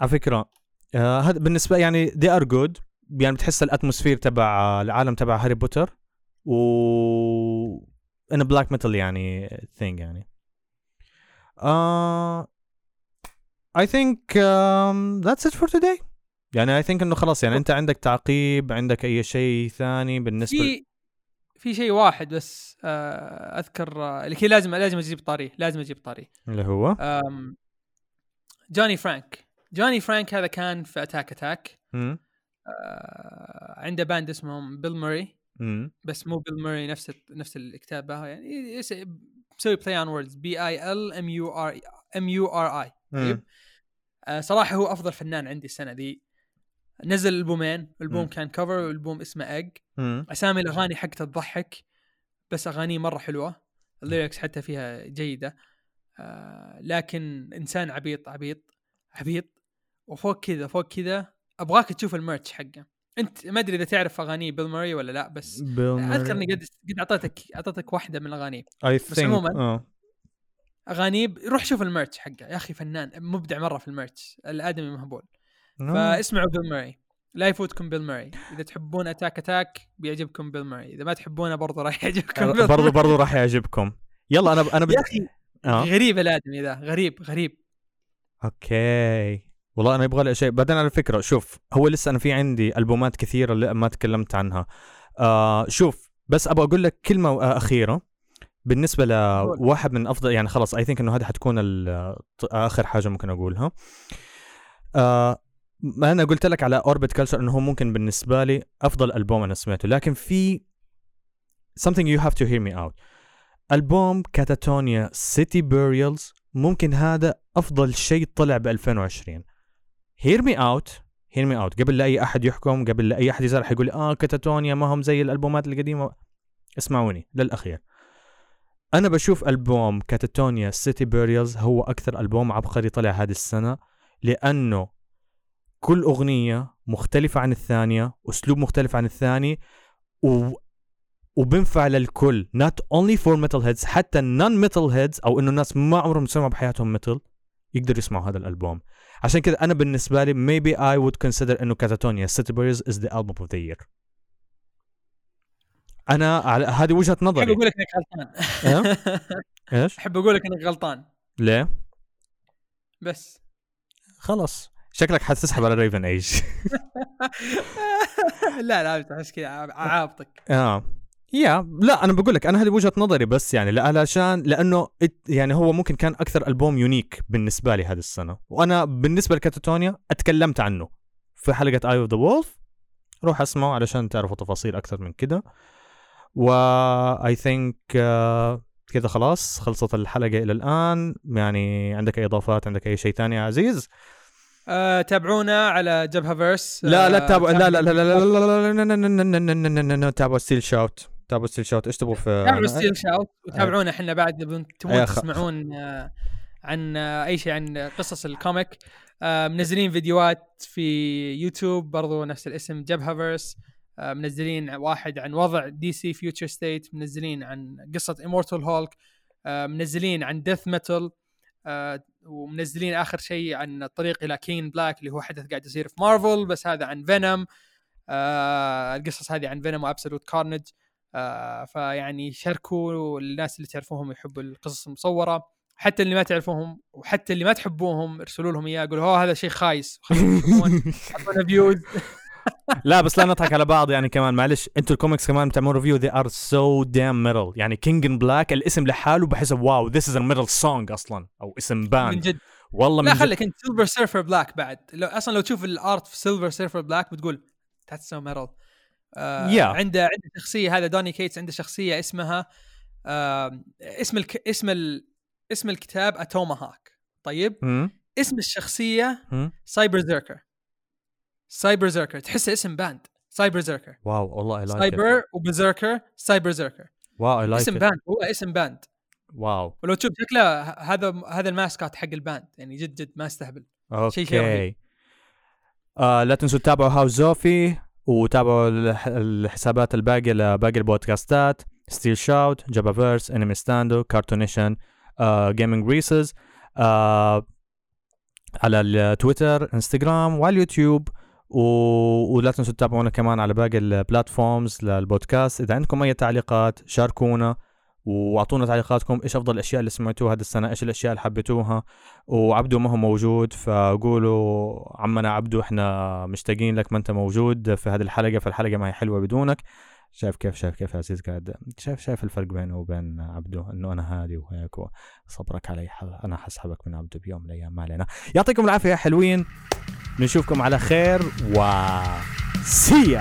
على فكرة آه هذا بالنسبة يعني they are good. يعني بتحس ال atmosphere تبع آه، العالم تبع هاري بوتر. و unblack metal يعني thing يعني. آه I think um, that's it for today. يعني I think إنه خلاص يعني أنت عندك تعقيب عندك أي شيء ثاني بالنسبة في في شيء واحد بس آه، أذكر آه، اللي هي لازم لازم أجيب طاريه لازم أجيب طاريه. اللي هو؟ جوني فرانك. جوني فرانك هذا كان في Attack Attack. آه، عنده band اسمهم Bilmuri. بس مو Bill Murray نفس نفس الكتابه يعني. مسوي play on words B I L M U R M U R I صراحة هو أفضل فنان عندي السنة ذي. نزل ألبومين. ألبوم. كان cover وألبوم اسمه اج. أسامي الأغاني حقته تضحك بس أغانيه مرة حلوة. ال lyrics حتى فيها جيدة. آه لكن إنسان عبيط عبيط عبيط. وفوق كذا فوق كذا أبغاك تشوف ال merch حقه. أنت ما أدري إذا تعرف أغاني Bilmuri ولا لا بس أذكر إني قد قد اعطيتك أعطيتك واحدة من الاغاني اي بس think عموماً، آه. اغاني روح شوف ال merch حقه. يا أخي فنان مبدع مرة في ال merch الأدمي مهبول. آه. فاسمعوا Bilmuri لا يفوتكم Bilmuri إذا تحبون Attack Attack بيعجبكم Bilmuri إذا ما تحبونه برضه راح يعجبكم بيل برضو ماري. برضو راح يعجبكم. يلا أنا أنا يا بدي أخي آه. غريب الآدمي ذا. غريب غريب. Okay. والله أنا يبغى لي شيء. بعدين على فكرة شوف هو لسه أنا في عندي ألبومات كثيرة اللي ما تكلمت عنها. آه شوف بس أبغى أقول لك كلمة آه، أخيرة. بالنسبة لواحد من افضل يعني خلاص I think إنه هذه حتكون ال- آخر حاجة ممكن أقولها. آه ما أنا قلت لك على Orbit Culture إنه هو ممكن بالنسبة لي أفضل ألبوم أنا سمعته لكن في something you have to hear me out. ألبوم Katatonia City Burials ممكن هذا أفضل شيء طلع ب 2020 hear me out hear me out قبل لا أي أحد يحكم قبل لا أي أحد يزرح يقول آه Katatonia ما هم زي الألبومات القديمة. اسمعوني للأخير. أنا بشوف ألبوم Katatonia City Burials هو أكثر ألبوم عبقري طلع هذه السنة لأنه كل أغنية مختلفة عن الثانية أسلوب مختلف عن الثاني و وبنفع للكل not only for metal heads حتى non metal heads أو إنه الناس ما عمرهم سمعوا بحياتهم metal يقدروا يسمعوا هذا الألبوم. عشان كذا أنا بالنسبة لي maybe I would consider إنه كاتاتونيا City Boys is the album of the year. أنا على هذه أحب نظري. أقول لك إنك غلطان. إيش؟ أحب أقول لك إنك غلطان. ليه؟ بس. خلاص. شكلك حتسحب على ريفن ايج لا لا بس كذا عابطك آه. يا لا أنا بقول لك أنا هذه وجهة نظري بس يعني لا علشان لأنه يعني هو ممكن كان أكثر ألبوم unique بالنسبة لي هذه السنة. وأنا بالنسبة ل Katatonia أتكلمت عنه. في حلقة Eye of the Wolf روح اسمعوا علشان تعرفوا تفاصيل أكثر من كده. و I think كذا خلاص خلصت الحلقة إلى الآن. يعني عندك أي إضافات عندك أي شيء ثاني يا عزيز؟ آه، تابعونا على جبهه فيرس لا لا آه، تابعوا لا لا لا لا لا تابعوا- لا لا لا لا لا لا لا تابعوا Steel Shout تابعوا Steel Shout إيش تبغوا في تابعوا ستيل شاوت وتابعونا إحنا بعد تبون تسمعون آه، عن آه، اي شيء عن قصص ال comic آه، منزلين فيديوهات في يوتيوب برضو نفس الاسم جبهه فيرس آه، منزلين واحد عن وضع DC Future State منزلين عن قصه Immortal Hulk منزلين عن Death Metal ومنزلين آخر شيء عن الطريق إلى King in Black اللي هو حدث قاعد يصير في مارفل بس هذا عن Venom. آه القصص هذه عن Venom و Absolute Carnage. آه فيعني شاركوا الناس اللي تعرفوهم يحبوا القصص المصورة. حتى اللي ما تعرفوهم وحتى اللي ما تحبوهم ارسلوا لهم إياه قولوا هذا شيء خايس خلونا فيوز لا بس لا نضحك على بعض يعني كمان. معلش أنتوا الكوميكس كمان بتعملون review they are so damn metal. يعني King in Black الاسم لحاله بحس wow is a metal song أصلا أو اسم من band جد. والله من لا. خليك انت Silver Surfer Black بعد. لو أصلا لو تشوف ال art في Silver Surfer Black بتقول that's so metal Yeah. عنده عنده شخصية هذا Donny Cates عنده شخصية اسمها آه اسم الك... اسم ال... اسم الكتاب Atomahawk طيب؟ هم؟ اسم الشخصية؟ Cyberzerker Cyberzerker تحسه اسم band Cyberzerker wow والله I like cyber وبزيركر Cyberzerker wow I like اسم band هو اسم band wow. ولو تشوف شكله هذا هذا الماسكات حق ال band يعني جد جد ما استهبل شيء- شيء. آه لا تنسوا تتابعوا هاوس زوفي وتابعوا الح- الحسابات الباقية لباقي البودكاستات. Steel Shout جابا فيرس انمي ستاندو كارتونيشن جيمنج ريسز على التويتر انستغرام وعلى اليوتيوب. و... ولا تنسوا تتابعونا كمان على باقي ال platforms لل podcast. إذا عندكم أي تعليقات شاركونا وأعطونا تعليقاتكم. إيش أفضل الأشياء اللي سمعتوها هذه السنة؟ إيش الأشياء اللي حبيتوها؟ وعبدو ما هو موجود فقولوا عمنا عبدو إحنا مشتاقين لك ما أنت موجود في هذه الحلقة فالحلقة ما هي حلوة بدونك. شايف كيف شايف كيف عزيز قاعد؟ شايف شايف الفرق بينه وبين عبدو إنه أنا هادي وهيك صبرك علي أنا حسحبك من عبدو بيوم من الأيام ما علينا. يعطيكم العافية يا حلوين. نشوفكم على خير و سيا